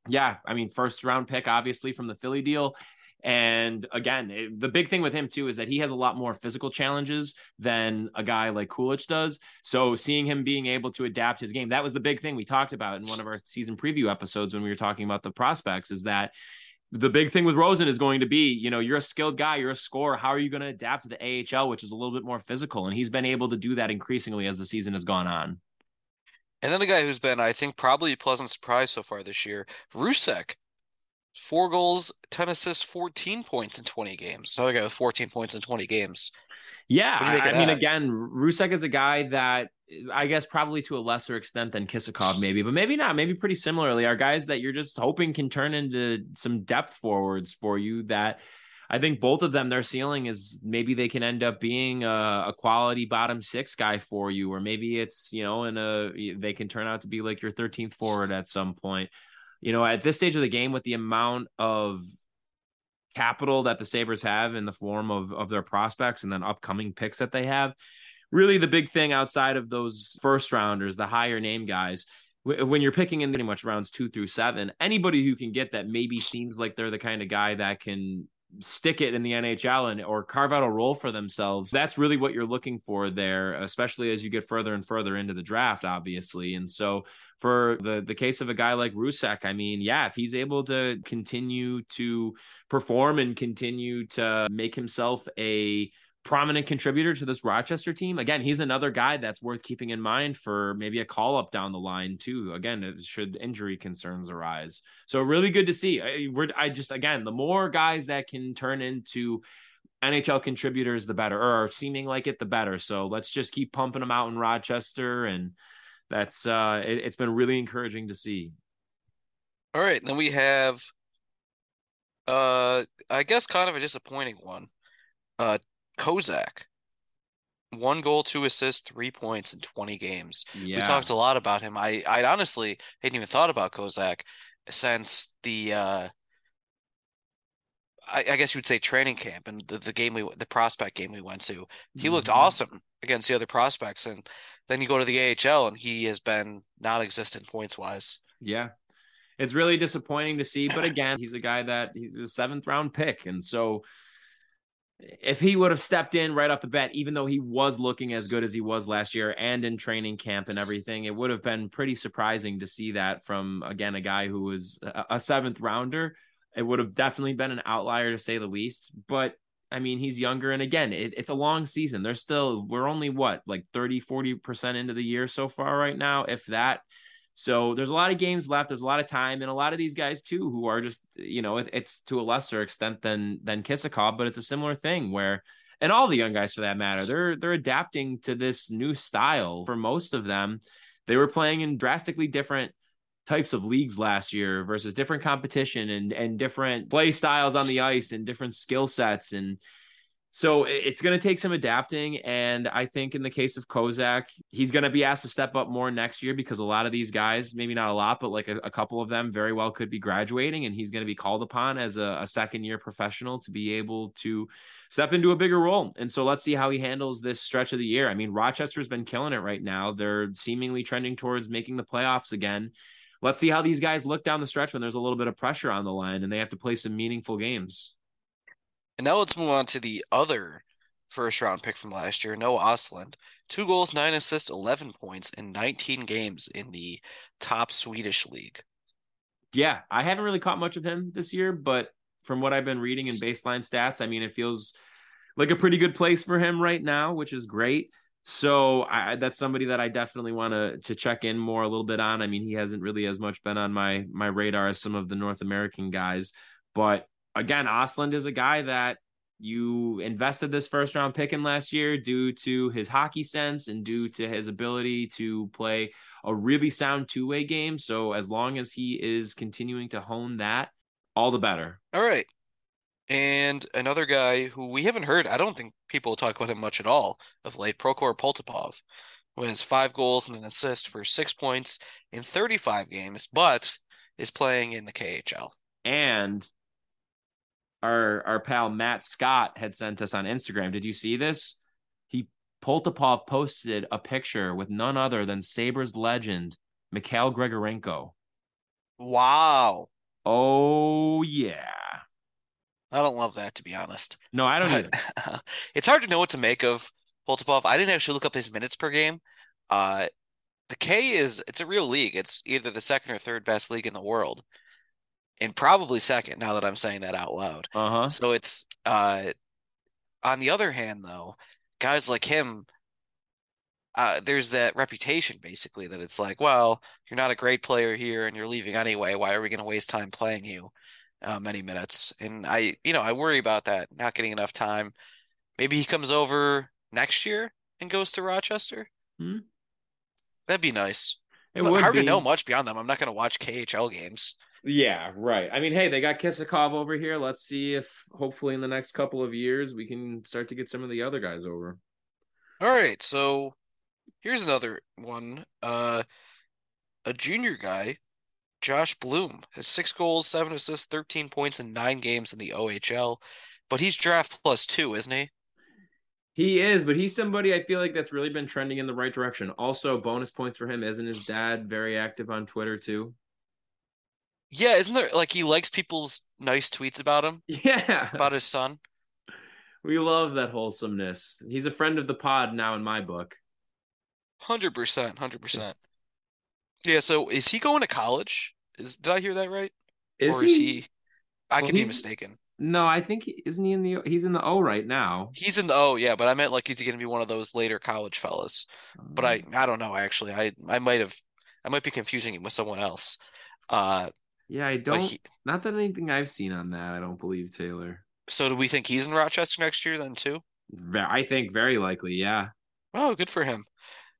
yeah, I mean, first round pick, obviously from the Philly deal. And again, it, the big thing with him too is that he has a lot more physical challenges than a guy like Kulich does. So seeing him being able to adapt his game, that was the big thing we talked about in one of our season preview episodes when we were talking about the prospects is that the big thing with Rosen is going to be, you know, you're a skilled guy, you're a scorer. How are you going to adapt to the AHL, which is a little bit more physical? And he's been able to do that increasingly as the season has gone on. And then a guy who's been, I think, probably a pleasant surprise so far this year, Rousek. four goals, 10 assists, 14 points in 20 games. Another guy with 14 points in 20 games. Yeah, I, mean, again, Rousek is a guy that I guess probably to a lesser extent than Kisakov, maybe, but maybe not. Maybe pretty similarly are guys that you're just hoping can turn into some depth forwards for you. That I think both of them, their ceiling is maybe they can end up being a, a quality bottom six guy for you, or maybe it's you know, in a they can turn out to be like your 13th forward at some point. You know, at this stage of the game, with the amount of capital that the Sabres have in the form of, of their prospects and then upcoming picks that they have. Really, the big thing outside of those first rounders, the higher name guys, when you're picking in pretty much rounds two through seven, anybody who can get that maybe seems like they're the kind of guy that can stick it in the NHL and or carve out a role for themselves. That's really what you're looking for there, especially as you get further and further into the draft, obviously. And so for the the case of a guy like Rousek, I mean, yeah, if he's able to continue to perform and continue to make himself a prominent contributor to this Rochester team. Again, he's another guy that's worth keeping in mind for maybe a call up down the line too. Again, should injury concerns arise. So really good to see. I, we're I just again the more guys that can turn into NHL contributors, the better, or seeming like it, the better. So let's just keep pumping them out in Rochester, and that's uh, it, it's been really encouraging to see. All right, then we have, uh, I guess, kind of a disappointing one. Uh, Kozak. One goal, two assists, three points in 20 games. Yeah. We talked a lot about him. I I honestly hadn't even thought about Kozak since the uh I, I guess you would say training camp and the, the game we the prospect game we went to. He looked mm-hmm. awesome against the other prospects and then you go to the AHL and he has been non-existent points wise. Yeah. It's really disappointing to see, but again, he's a guy that he's a seventh round pick. And so if he would have stepped in right off the bat, even though he was looking as good as he was last year and in training camp and everything, it would have been pretty surprising to see that from again a guy who was a seventh rounder. It would have definitely been an outlier to say the least. But I mean, he's younger. And again, it, it's a long season. There's still, we're only what, like 30, 40% into the year so far right now, if that. So there's a lot of games left. There's a lot of time, and a lot of these guys too, who are just you know, it, it's to a lesser extent than than Kisakov, but it's a similar thing where, and all the young guys for that matter, they're they're adapting to this new style. For most of them, they were playing in drastically different types of leagues last year versus different competition and and different play styles on the ice and different skill sets and so it's going to take some adapting. And I think in the case of Kozak, he's going to be asked to step up more next year because a lot of these guys, maybe not a lot, but like a, a couple of them very well could be graduating. And he's going to be called upon as a, a second year professional to be able to step into a bigger role. And so let's see how he handles this stretch of the year. I mean, Rochester's been killing it right now. They're seemingly trending towards making the playoffs again. Let's see how these guys look down the stretch when there's a little bit of pressure on the line and they have to play some meaningful games. And now let's move on to the other first round pick from last year, Noah Ostlund. Two goals, nine assists, 11 points in 19 games in the top Swedish league. Yeah, I haven't really caught much of him this year, but from what I've been reading in baseline stats, I mean, it feels like a pretty good place for him right now, which is great. So I, that's somebody that I definitely want to to check in more a little bit on. I mean, he hasn't really as much been on my my radar as some of the North American guys, but again, Ostlund is a guy that you invested this first round pick in last year due to his hockey sense and due to his ability to play a really sound two way game. So as long as he is continuing to hone that, all the better. All right. And another guy who we haven't heard, I don't think people talk about him much at all of late, Prokhor Poltapov, who has five goals and an assist for six points in 35 games, but is playing in the KHL. And our our pal Matt Scott had sent us on Instagram. Did you see this? He Poltapov posted a picture with none other than Sabres legend Mikhail Grigorenko. Wow. Oh yeah. I don't love that to be honest. No, I don't either. (laughs) it's hard to know what to make of Poltapov. I didn't actually look up his minutes per game. Uh the K is it's a real league. It's either the second or third best league in the world and probably second now that I'm saying that out loud. Uh-huh. So it's uh on the other hand though, guys like him uh, there's that reputation basically that it's like, well, you're not a great player here and you're leaving anyway. Why are we going to waste time playing you? uh, many minutes, and I, you know, I worry about that not getting enough time. Maybe he comes over next year and goes to Rochester. Hmm? That'd be nice. It Look, would hard be. to know much beyond them. I'm not going to watch KHL games. Yeah, right. I mean, hey, they got Kisakov over here. Let's see if hopefully in the next couple of years we can start to get some of the other guys over. All right, so here's another one. Uh, a junior guy, Josh Bloom, has six goals, seven assists, 13 points in nine games in the OHL, but he's draft plus two, isn't he? He is, but he's somebody I feel like that's really been trending in the right direction. Also, bonus points for him. Isn't his dad very active on Twitter too? Yeah, isn't there like he likes people's nice tweets about him, Yeah. about his son? We love that wholesomeness. He's a friend of the pod now in my book. Hundred percent, hundred percent. Yeah. So is he going to college? Is did I hear that right? Is or he? is he? I Well, could be mistaken. No, I think he, isn't he in the he's in the O right now. He's in the O, yeah, but I meant like he's going to be one of those later college fellas. But I I don't know actually. I I might have I might be confusing him with someone else. Uh, yeah, I don't. he, Not that anything I've seen on that. I don't believe Taylor. so do we think he's in Rochester next year then too? I think very likely. Yeah. Oh, good for him.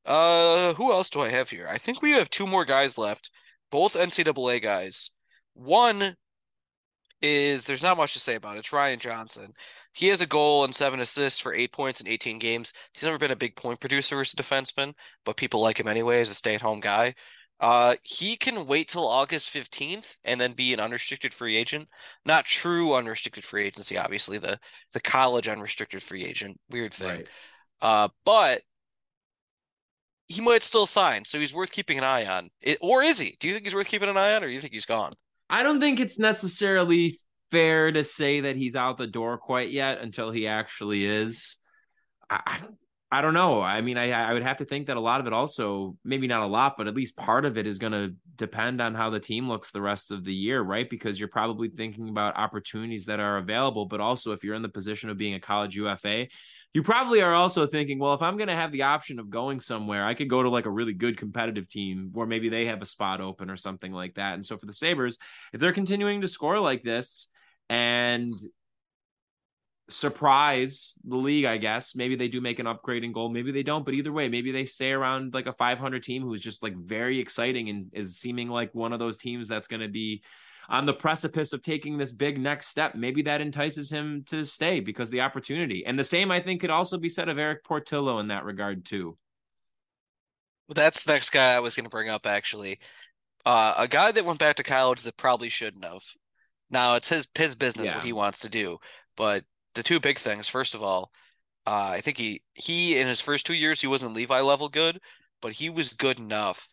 Uh, who else do I have here? I think we have two more guys left, both NCAA guys. One is there's not much to say about it. It's Ryan Johnson. He has a goal and seven assists for eight points in 18 games. He's never been a big point producer as a defenseman, but people like him anyway as a stay-at-home guy. Uh, he can wait till August 15th and then be an unrestricted free agent. Not true unrestricted free agency, obviously, the the college unrestricted free agent. Weird thing. Right. Uh, but he might still sign, so he's worth keeping an eye on. It, or is he? Do you think he's worth keeping an eye on, or do you think he's gone? I don't think it's necessarily fair to say that he's out the door quite yet until he actually is. I, I don't. Know. I mean, I I would have to think that a lot of it also, maybe not a lot, but at least part of it is going to depend on how the team looks the rest of the year, right? Because you're probably thinking about opportunities that are available, but also if you're in the position of being a college UFA, you probably are also thinking, well, if I'm going to have the option of going somewhere, I could go to like a really good competitive team where maybe they have a spot open or something like that. And so for the Sabres, if they're continuing to score like this and surprise the league, I guess, maybe they do make an upgrading goal, maybe they don't, but either way, maybe they stay around like a 500 team who's just like very exciting and is seeming like one of those teams that's going to be on the precipice of taking this big next step. Maybe that entices him to stay because the opportunity. And the same, I think, could also be said of Erik Portillo in that regard, too. That's the next guy I was going to bring up, actually. Uh, a guy that went back to college that probably shouldn't have. Now it's his his business Yeah. what he wants to do, but the two big things. First of all, uh, I think he he in his first two years he wasn't Levi level good, but he was good enough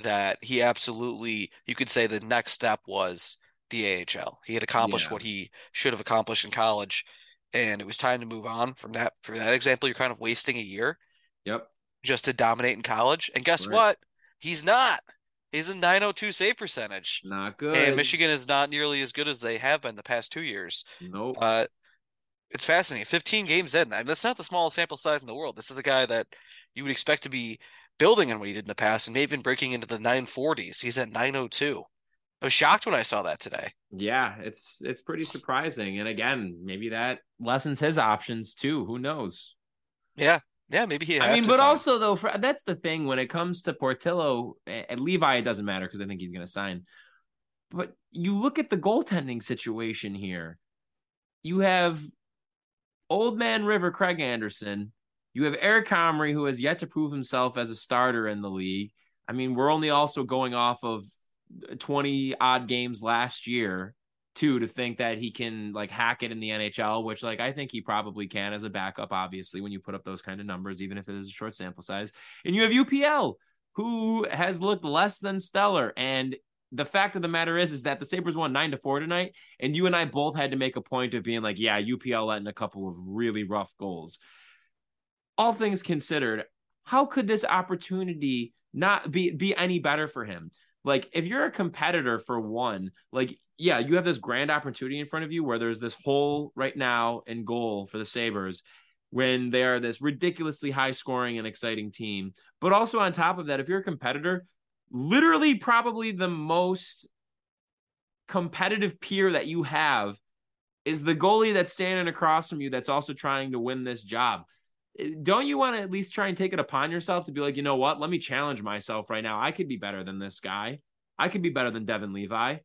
that he absolutely you could say the next step was the AHL. He had accomplished Yeah. what he should have accomplished in college, and it was time to move on from that. For that example, you're kind of wasting a year Yep. just to dominate in college. And guess Right. what? He's not. He's a 902 save percentage. Not good. And Michigan is not nearly as good as they have been the past two years. Nope. Uh, it's fascinating. 15 games in. I mean, that's not the smallest sample size in the world. This is a guy that you would expect to be building on what he did in the past and maybe even breaking into the 940s. He's at 902. I was shocked when I saw that today. Yeah, it's it's pretty surprising. And again, maybe that lessens his options too. Who knows? Yeah. Yeah, maybe he I mean, to but sign. also though, for, that's the thing when it comes to Portillo and Levi, it doesn't matter because I think he's going to sign. But you look at the goaltending situation here. You have old man River Craig Anderson. You have Eric Comrie, who has yet to prove himself as a starter in the league. I mean, we're only also going off of 20 odd games last year too to think that he can like hack it in the NHL, which like I think he probably can as a backup, obviously, when you put up those kind of numbers, even if it is a short sample size. And you have UPL, who has looked less than stellar. And the fact of the matter is, is that the Sabres won nine to four tonight, and you and I both had to make a point of being like, yeah, UPL letting a couple of really rough goals. All things considered, how could this opportunity not be be any better for him? Like, if you're a competitor for one, like, yeah, you have this grand opportunity in front of you where there's this hole right now in goal for the Sabres when they are this ridiculously high scoring and exciting team. But also on top of that, if you're a competitor, literally probably the most competitive peer that you have is the goalie that's standing across from you that's also trying to win this job. Eh, don't you want to at least try and take it upon yourself to be like, you know what? Let me challenge myself right now. I could be better than this guy. I could be better than Devon Levi,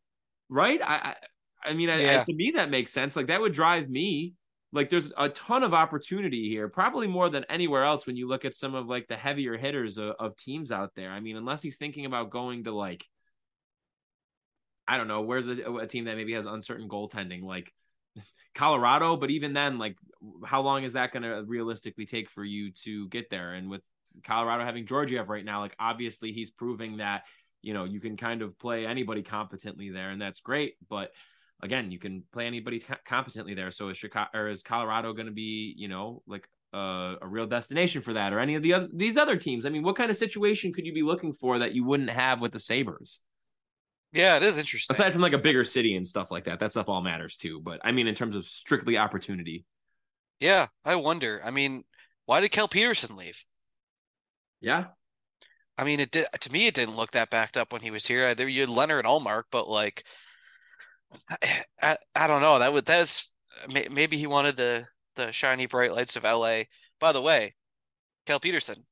right? I, I, I mean, yeah. I, to me that makes sense. Like that would drive me. Like there's a ton of opportunity here, probably more than anywhere else when you look at some of like the heavier hitters of, of teams out there. I mean, unless he's thinking about going to like, I don't know, where's a, a team that maybe has uncertain goaltending, like (laughs) Colorado. But even then, like, how long is that going to realistically take for you to get there? And with Colorado having Georgiev right now, like, obviously he's proving that you know you can kind of play anybody competently there, and that's great. But again, you can play anybody competently there. So is Chicago or is Colorado going to be, you know, like a, a, real destination for that, or any of the other these other teams? I mean, what kind of situation could you be looking for that you wouldn't have with the Sabres? Yeah, it is interesting. Aside from like a bigger city and stuff like that, that stuff all matters too. But I mean, in terms of strictly opportunity. Yeah, I wonder. I mean, why did Cal Petersen leave? Yeah. I mean, it did to me. It didn't look that backed up when he was here. There you had Lehner and Ullmark, but like, I, I, I don't know. That would that's maybe he wanted the the shiny bright lights of L.A. By the way, Cal Petersen,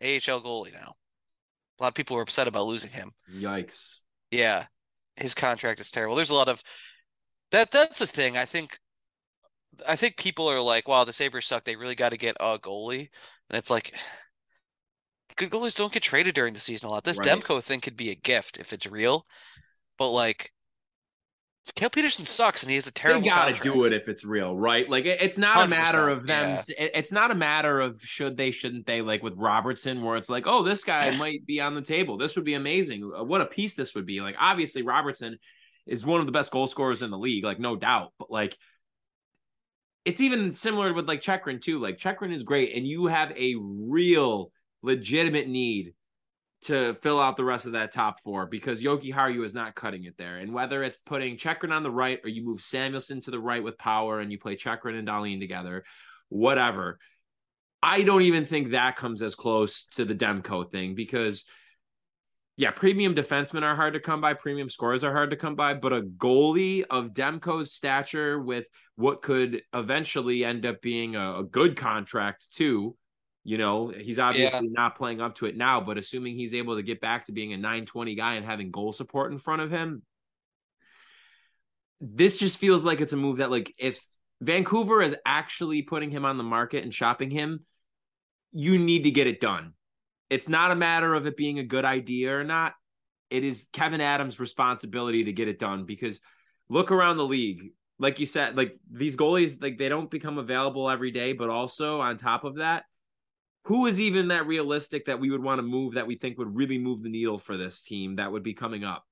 AHL goalie now. A lot of people were upset about losing him. Yikes. Yeah, his contract is terrible. There's a lot of that. That's a thing. I think. I think people are like, "Wow, the Sabres suck. They really got to get a goalie," and it's like, good goalies don't get traded during the season a lot. This right. Demko thing could be a gift if it's real, but like, Cal Petersen sucks, and he has a terrible. They got to do it if it's real, right? Like, it's not a matter of them. Yeah. It's not a matter of should they, shouldn't they? Like with Robertson, where it's like, oh, this guy (laughs) might be on the table. This would be amazing. Uh, what a piece this would be. Like, obviously, Robertson is one of the best goal scorers in the league, like no doubt. But like, it's even similar with like Chychrun too. Like Chychrun is great, and you have a real legitimate need to fill out the rest of that top four because Jokiharju is not cutting it there. And whether it's putting Chychrun on the right or you move Samuelsson to the right with power and you play Chychrun and Dahlin together, whatever. I don't even think that comes as close to the Demko thing because, yeah, premium defensemen are hard to come by, premium scorers are hard to come by, but a goalie of Demko's stature with what could eventually end up being a, a good contract too you know, he's obviously yeah. not playing up to it now, but assuming he's able to get back to being a 920 guy and having goal support in front of him, this just feels like it's a move that, like, if Vancouver is actually putting him on the market and shopping him, you need to get it done. It's not a matter of it being a good idea or not. It is Kevyn Adams' responsibility to get it done because look around the league. Like you said, like these goalies, like they don't become available every day, but also on top of that, who is even that realistic that we would want to move that we think would really move the needle for this team that would be coming up?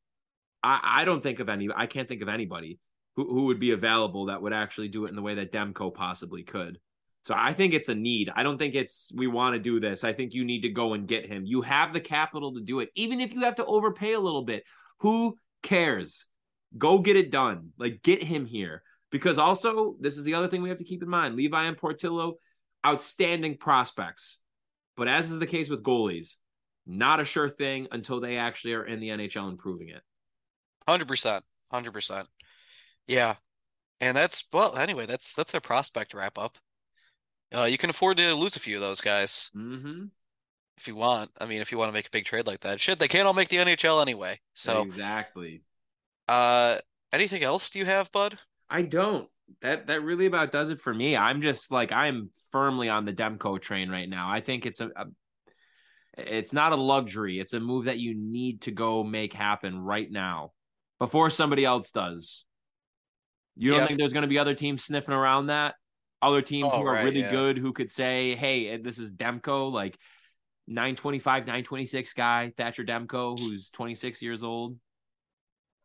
I, I don't think of any. I can't think of anybody who, who would be available that would actually do it in the way that Demko possibly could. So I think it's a need. I don't think it's we want to do this. I think you need to go and get him. You have the capital to do it, even if you have to overpay a little bit. Who cares? Go get it done. Like get him here. Because also, this is the other thing we have to keep in mind. Levi and Portillo, outstanding prospects. But as is the case with goalies, not a sure thing until they actually are in the NHL and proving it. 100%. 100%. Yeah. And that's well anyway, that's that's a prospect wrap up. Uh, you can afford to lose a few of those guys. Mm-hmm. If you want. I mean, if you want to make a big trade like that. Shit, they can't all make the NHL anyway. So Exactly. Uh anything else do you have, bud? I don't that that really about does it for me. I'm just like I'm firmly on the Demko train right now. I think it's a, a it's not a luxury. It's a move that you need to go make happen right now before somebody else does. You don't think there's going to be other teams sniffing around that? Other teams oh, who are right, really yeah. good who could say, "Hey, eh, this is Demko, like 925, 926 guy, Thatcher Demko, who's 26 years old."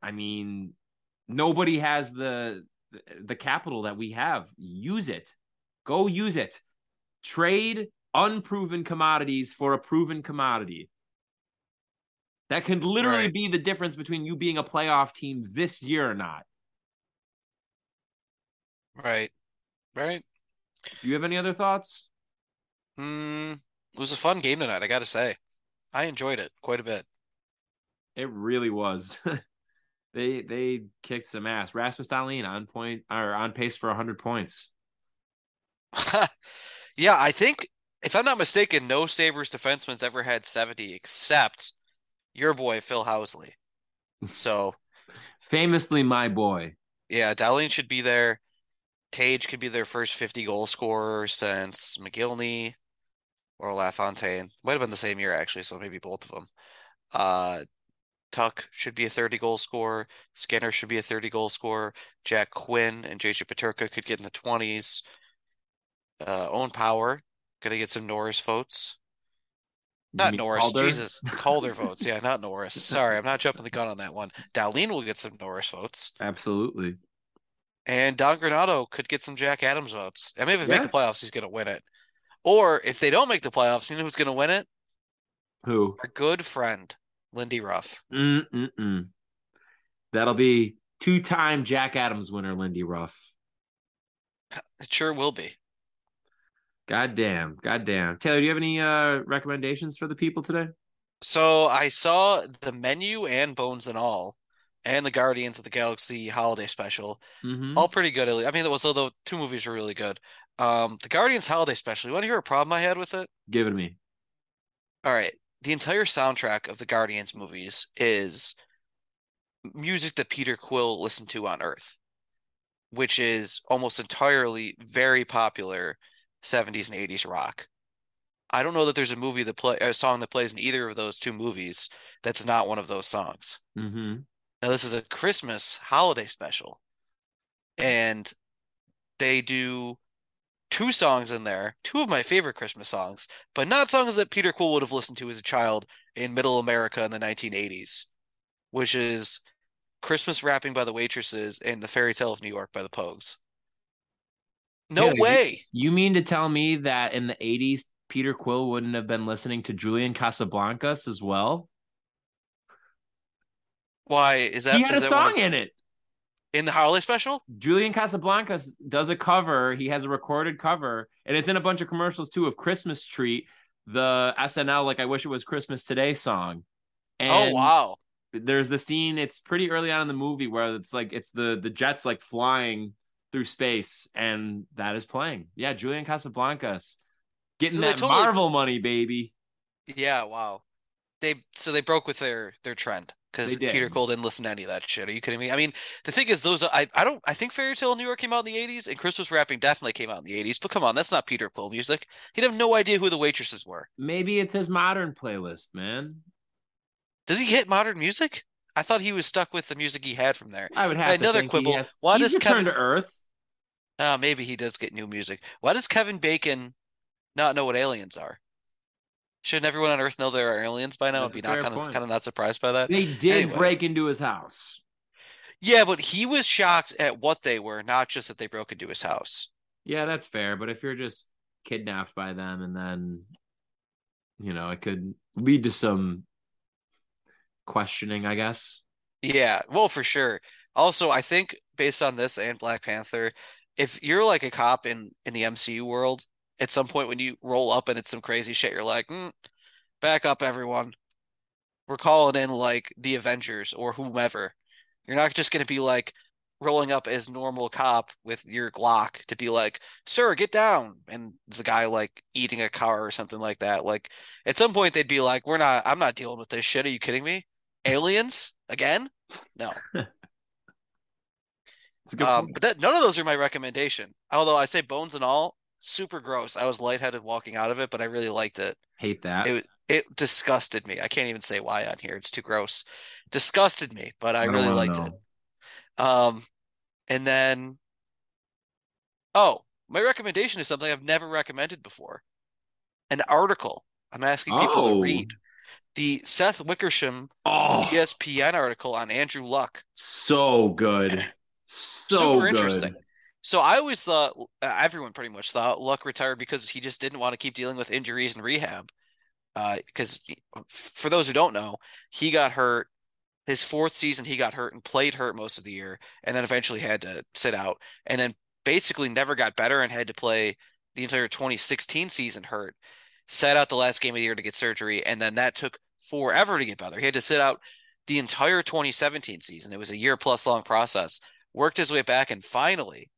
I mean, nobody has the the capital that we have. Use it. Go use it. Trade unproven commodities for a proven commodity. That can literally right. be the difference between you being a playoff team this year or not. Right. Right. Do you have any other thoughts? Mm, it was a fun game tonight, I got to say. I enjoyed it quite a bit. It really was. (laughs) they they kicked some ass. Rasmus Dahlin on point or on pace for 100 points. (laughs) yeah, I think if I'm not mistaken, no Sabres defenseman's ever had 70 except your boy Phil Housley. So (laughs) famously my boy. Yeah, Dahlin should be there. Tage could be their first 50 goal scorer since Mogilny or LaFontaine. Might have been the same year actually, so maybe both of them. Uh Tuch should be a 30 goal scorer. Skinner should be a 30 goal scorer. Jack Quinn and JJ Peterka could get in the 20s. Uh, Owen Power gonna get some Norris votes. Not Norris, Calder? Jesus, Calder votes. Yeah, not Norris. Sorry, I'm not jumping the gun on that one. Dahlin will get some Norris votes. Absolutely. And Don Granato could get some Jack Adams votes. I mean, if they yeah. make the playoffs, he's gonna win it. Or if they don't make the playoffs, you know who's gonna win it? Who? Our good friend, Lindy Ruff. Mm-mm-mm. That'll be two-time Jack Adams winner, Lindy Ruff. It sure will be. God damn. God damn. Taylor, do you have any uh recommendations for the people today? So I saw the menu and Bones and All and the Guardians of the Galaxy holiday special. Mm-hmm. All pretty good. I mean, so the two movies were really good. Um, the Guardians holiday special. You want to hear a problem I had with it? Give it to me. All right. The entire soundtrack of the Guardians movies is music that Peter Quill listened to on Earth, which is almost entirely very popular 70s and 80s rock. I don't know that there's a movie that play a song that plays in either of those two movies that's not one of those songs. Mm-hmm. Now this is a Christmas holiday special, and they do two songs in there, two of my favorite Christmas songs, but not songs that Peter Quill would have listened to as a child in Middle America in the 1980s, which is Christmas Wrapping by the Waitresses and The Fairy Tale of New York by the Pogues. No way. You, you mean to tell me that in the 80s, Peter Quill wouldn't have been listening to Julian Casablancas as well? Why is that? He had a song in it in the holiday special. Julian Casablancas does a cover. He has a recorded cover, and it's in a bunch of commercials too of Christmas Treat, the SNL like I wish it was Christmas today song. Oh, and oh wow! There's the scene. It's pretty early on in the movie where it's like it's the the jets like flying through space, and that is playing. Yeah, Julian Casablancas getting so that totally... Marvel money, baby. Yeah, wow. They so they broke with their their trend because Peter Quill didn't listen to any of that shit. Are you kidding me? I mean, the thing is, those I I don't I think Fairy Tale in New York came out in the '80s, and Christmas Wrapping definitely came out in the '80s. But come on, that's not Peter Quill music. He'd have no idea who the waitresses were. Maybe it's his modern playlist, man. Does he hit modern music? I thought he was stuck with the music he had from there. I would have another quibble. Has, Why does Kevin to Earth? Uh, maybe he does get new music. Why does Kevin Bacon not know what aliens are? Shouldn't everyone on Earth know there are aliens by now That's and be not kind of kind of not surprised by that? They did anyway. break into his house. Yeah, but he was shocked at what they were, not just that they broke into his house. Yeah, that's fair. But if you're just kidnapped by them and then, you know, it could lead to some questioning, I guess. Yeah, well, for sure. Also, I think based on this and Black Panther, if you're like a cop in in the MCU world, at some point when you roll up and it's some crazy shit, you're like, mm, back up, everyone. We're calling in like the Avengers or whomever. You're not just gonna be like rolling up as normal cop with your Glock to be like, "Sir, get down," and the guy like eating a car or something like that. Like at some point they'd be like, "We're not. I'm not dealing with this shit. Are you kidding me? Aliens again? No." (laughs) um, but that none of those are my recommendation. Although I say bones and all, super gross. I was lightheaded walking out of it, but I really liked it. Hate that. It it disgusted me. I can't even say why on here. It's too gross. Disgusted me, but I, I really liked know. it. Um, and then, oh, my recommendation is something I've never recommended before. An article. I'm asking people oh. to read the Seth Wickersham oh. ESPN article on Andrew Luck. So good. So Super good. interesting. So I always thought uh, everyone pretty much thought Luck retired because he just didn't want to keep dealing with injuries and rehab. Because uh, for those who don't know, he got hurt his fourth season. He got hurt and played hurt most of the year, and then eventually had to sit out, and then basically never got better and had to play the entire 2016 season hurt. Sat out the last game of the year to get surgery, and then that took forever to get better. He had to sit out the entire 2017 season. It was a year plus long process. Worked his way back, and finally,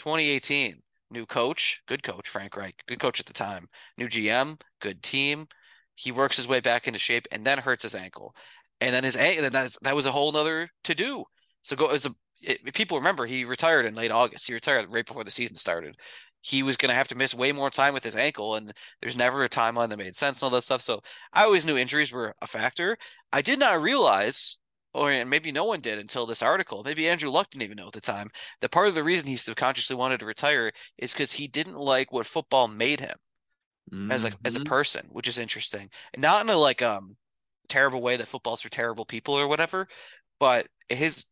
2018, new coach, good coach, Frank Reich, good coach at the time. New GM, good team. He works his way back into shape, and then hurts his ankle, and then his ankle. That that was a whole other to do. So go as a if people remember, he retired in late August. He retired right before the season started. He was going to have to miss way more time with his ankle, and there's never a timeline that made sense and all that stuff. So I always knew injuries were a factor. I did not realize, or and maybe no one did until this article. Maybe Andrew Luck didn't even know at the time that part of the reason he subconsciously wanted to retire is because he didn't like what football made him mm-hmm. as a as a mm-hmm. person, which is interesting. And not in a like um terrible way that football's for terrible people or whatever, but his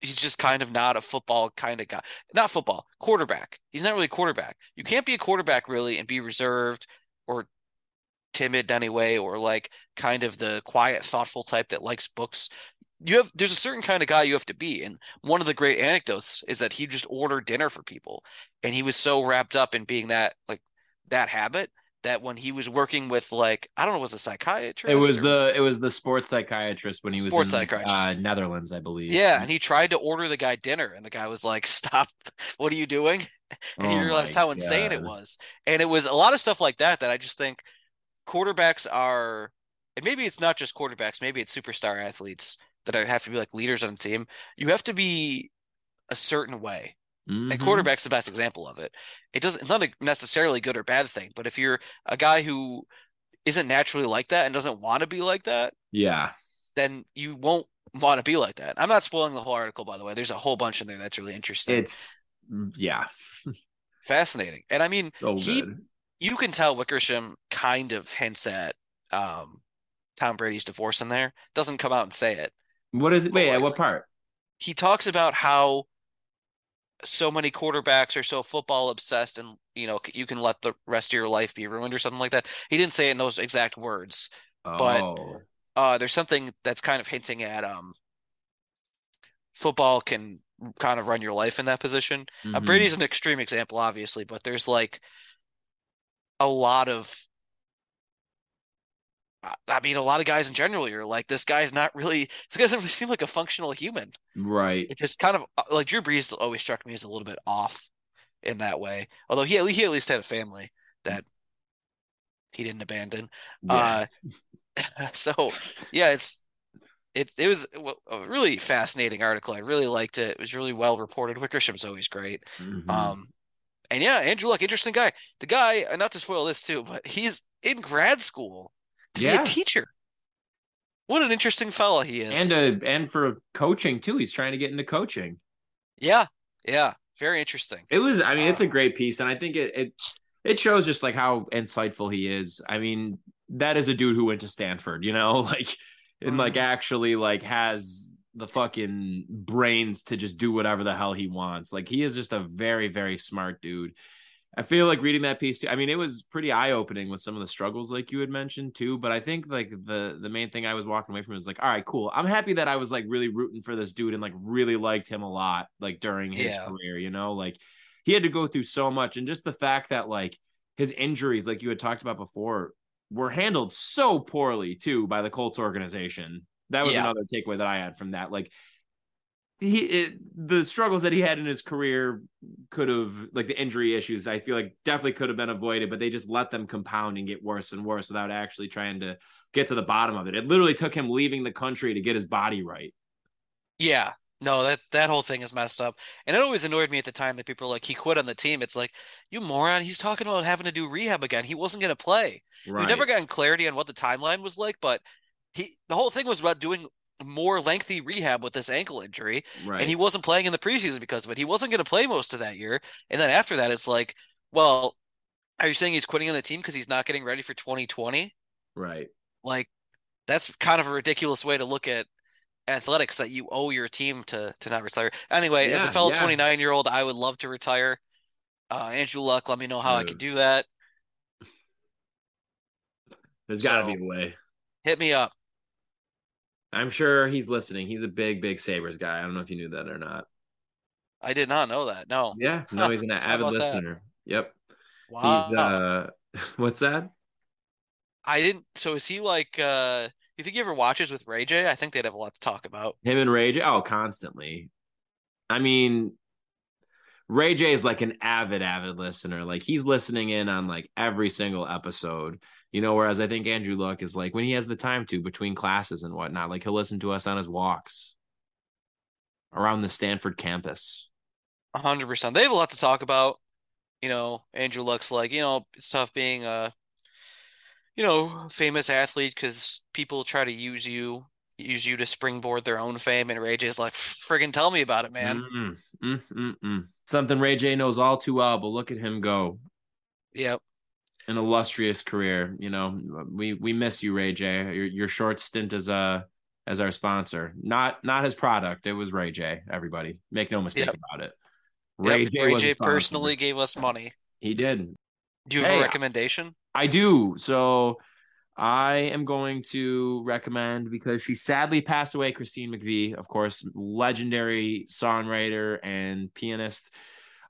he's just kind of not a football kind of guy. Not football, quarterback. He's not really a quarterback. You can't be a quarterback really and be reserved or timid anyway, or like kind of the quiet, thoughtful type that likes books. You have there's a certain kind of guy you have to be. And one of the great anecdotes is that he just ordered dinner for people. And he was so wrapped up in being that like that habit that when he was working with like I don't know was a psychiatrist. It was or... the it was the sports psychiatrist when he was sports in psychiatrist. Uh, Netherlands, I believe. Yeah, and he tried to order the guy dinner, and the guy was like, "Stop! (laughs) What are you doing?" (laughs) And oh he realized how God. insane it was, and it was a lot of stuff like that that I just think quarterbacks are, and maybe it's not just quarterbacks, maybe it's superstar athletes that I have to be like leaders on the team. You have to be a certain way Mm-hmm. And quarterback's the best example of it. It doesn't. It's not a necessarily good or bad thing, but if you're a guy who isn't naturally like that and doesn't want to be like that, yeah, then you won't want to be like that. I'm not spoiling the whole article, by the way. There's a whole bunch in there that's really interesting. It's yeah, (laughs) fascinating. And I mean, so he, you can tell Wickersham kind of hints at um, Tom Brady's divorce in there. Doesn't come out and say it. What is it? Wait, at what part? He talks about how so many quarterbacks are so football obsessed and you know you can let the rest of your life be ruined or something like that he didn't say it in those exact words oh. but uh, there's something that's kind of hinting at um football can kind of run your life in that position uh, mm-hmm. uh, brady's an extreme example obviously but there's like a lot of I mean, a lot of guys in general, you're like, this guy's not really, this guy doesn't really seem like a functional human. Right. It just kind of uh, like Drew Brees always struck me as a little bit off in that way. Although he, he at least had a family that he didn't abandon. Yeah. Uh, (laughs) so yeah, it's, it, it was a really fascinating article. I really liked it. It was really well reported. Wickersham's always great. Mm-hmm. Um, and yeah, Andrew Luck, interesting guy. The guy, not to spoil this too, but he's in grad school to yeah. be a teacher. What an interesting fellow he is. And uh, and for coaching too. He's trying to get into coaching. Yeah. Yeah. Very interesting. It was I mean, uh, it's a great piece and I think it it it shows just like how insightful he is. I mean, that is a dude who went to Stanford, you know, (laughs) like and like mm-hmm. actually like has the fucking brains to just do whatever the hell he wants. Like he is just a very very smart dude. I feel like reading that piece too. I mean, it was pretty eye opening with some of the struggles, like you had mentioned too. But I think like the the main thing I was walking away from was like, all right, cool. I'm happy that I was like really rooting for this dude and like really liked him a lot, like during his yeah. career. You know, like he had to go through so much, and just the fact that like his injuries, like you had talked about before, were handled so poorly too by the Colts organization. That was yeah. another takeaway that I had from that. Like he it, the struggles that he had in his career could have like the injury issues i feel like definitely could have been avoided but they just let them compound and get worse and worse without actually trying to get to the bottom of it. It literally took him leaving the country to get his body right. Yeah. No that that whole thing is messed up. And it always annoyed me at the time that people were like he quit on the team. It's like you moron he's talking about having to do rehab again. He wasn't going to play right. we've never gotten clarity on what the timeline was like but he the whole thing was about doing more lengthy rehab with this ankle injury. Right. And he wasn't playing in the preseason because of it. He wasn't going to play most of that year. And then after that, it's like, well, are you saying he's quitting on the team because he's not getting ready for 2020? Right. Like, that's kind of a ridiculous way to look at athletics that you owe your team to to not retire. Anyway, yeah, as a fellow 29 year old, I would love to retire. Uh, Andrew Luck, let me know how I can do that. There's got to be a way. Hit me up. I'm sure he's listening. He's a big, big Sabres guy. I don't know if you knew that or not. I did not know that. No. Yeah. (laughs) No, he's an avid listener. That? Yep. Wow. He's uh (laughs) what's that? I didn't so is he like uh You think he ever watches with Ray J? I think they'd have a lot to talk about. Him and Ray J. Oh, constantly. I mean, Ray J is like an avid, avid listener. Like he's listening in on like every single episode. You know, whereas I think Andrew Luck is like when he has the time to between classes and whatnot, like he'll listen to us on his walks around the Stanford campus. hundred percent. They have a lot to talk about. You know, Andrew Luck's like, you know, it's tough being a, you know, famous athlete because people try to use you, use you to springboard their own fame. And Ray J's like, friggin' tell me about it, man. Mm, mm, mm, mm. Something Ray J knows all too well, but look at him go. Yep. An illustrious career. You know, we we miss you, Ray J. Your your short stint as a as our sponsor, not not his product. It was Ray J. Everybody, make no mistake Yep. about it. Ray, yep. J, Ray J personally gave us money. He did. Do you have Hey, a recommendation? I do. So I am going to recommend because she sadly passed away, Christine McVie, of course, legendary songwriter and pianist.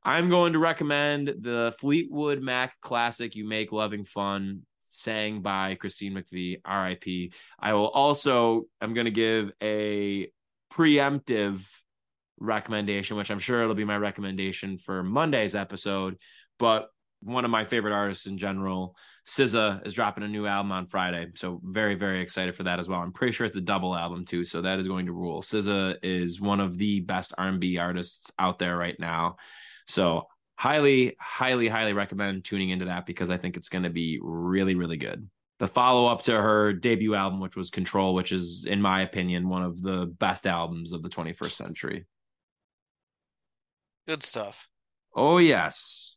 I'm going to recommend the Fleetwood Mac classic You Make Loving Fun, sang by Christine McVie, RIP. I will also I'm going to give a preemptive recommendation, which I'm sure it'll be my recommendation for Monday's episode, but one of my favorite artists in general, SZA is dropping a new album on Friday. So very, very excited for that as well. I'm pretty sure it's a double album too. So that is going to rule. SZA is one of the best R&B artists out there right now. So highly, highly, highly recommend tuning into that because I think it's going to be really, really good. The follow up to her debut album, which was Control, which is, in my opinion, one of the best albums of the 21st century. Good stuff. Oh, yes.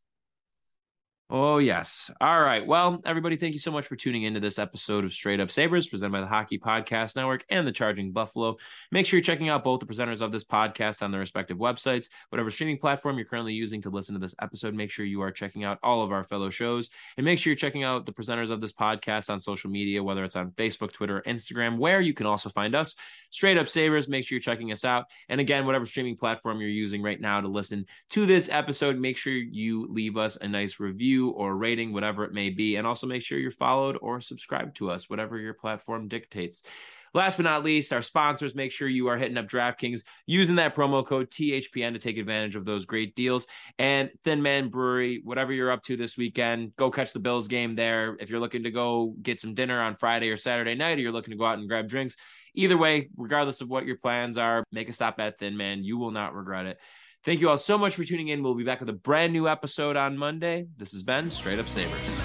Oh, yes. All right. Well, everybody, thank you so much for tuning into this episode of Straight Up Sabres, presented by the Hockey Podcast Network and the Charging Buffalo. Make sure you're checking out both the presenters of this podcast on their respective websites. Whatever streaming platform you're currently using to listen to this episode, make sure you are checking out all of our fellow shows. And make sure you're checking out the presenters of this podcast on social media, whether it's on Facebook, Twitter, Instagram, where you can also find us. Straight Up Sabres, make sure you're checking us out. And again, whatever streaming platform you're using right now to listen to this episode, make sure you leave us a nice review or rating, whatever it may be. And also make sure you're followed or subscribed to us, whatever your platform dictates. Last but not least, our sponsors, make sure you are hitting up DraftKings using that promo code THPN to take advantage of those great deals. And Thin Man Brewery, whatever you're up to this weekend, go catch the Bills game there. If you're looking to go get some dinner on Friday or Saturday night, or you're looking to go out and grab drinks, either way, regardless of what your plans are, make a stop at Thin Man. You will not regret it. Thank you all so much for tuning in. We'll be back with a brand new episode on Monday. This has been Straight Up Sabres.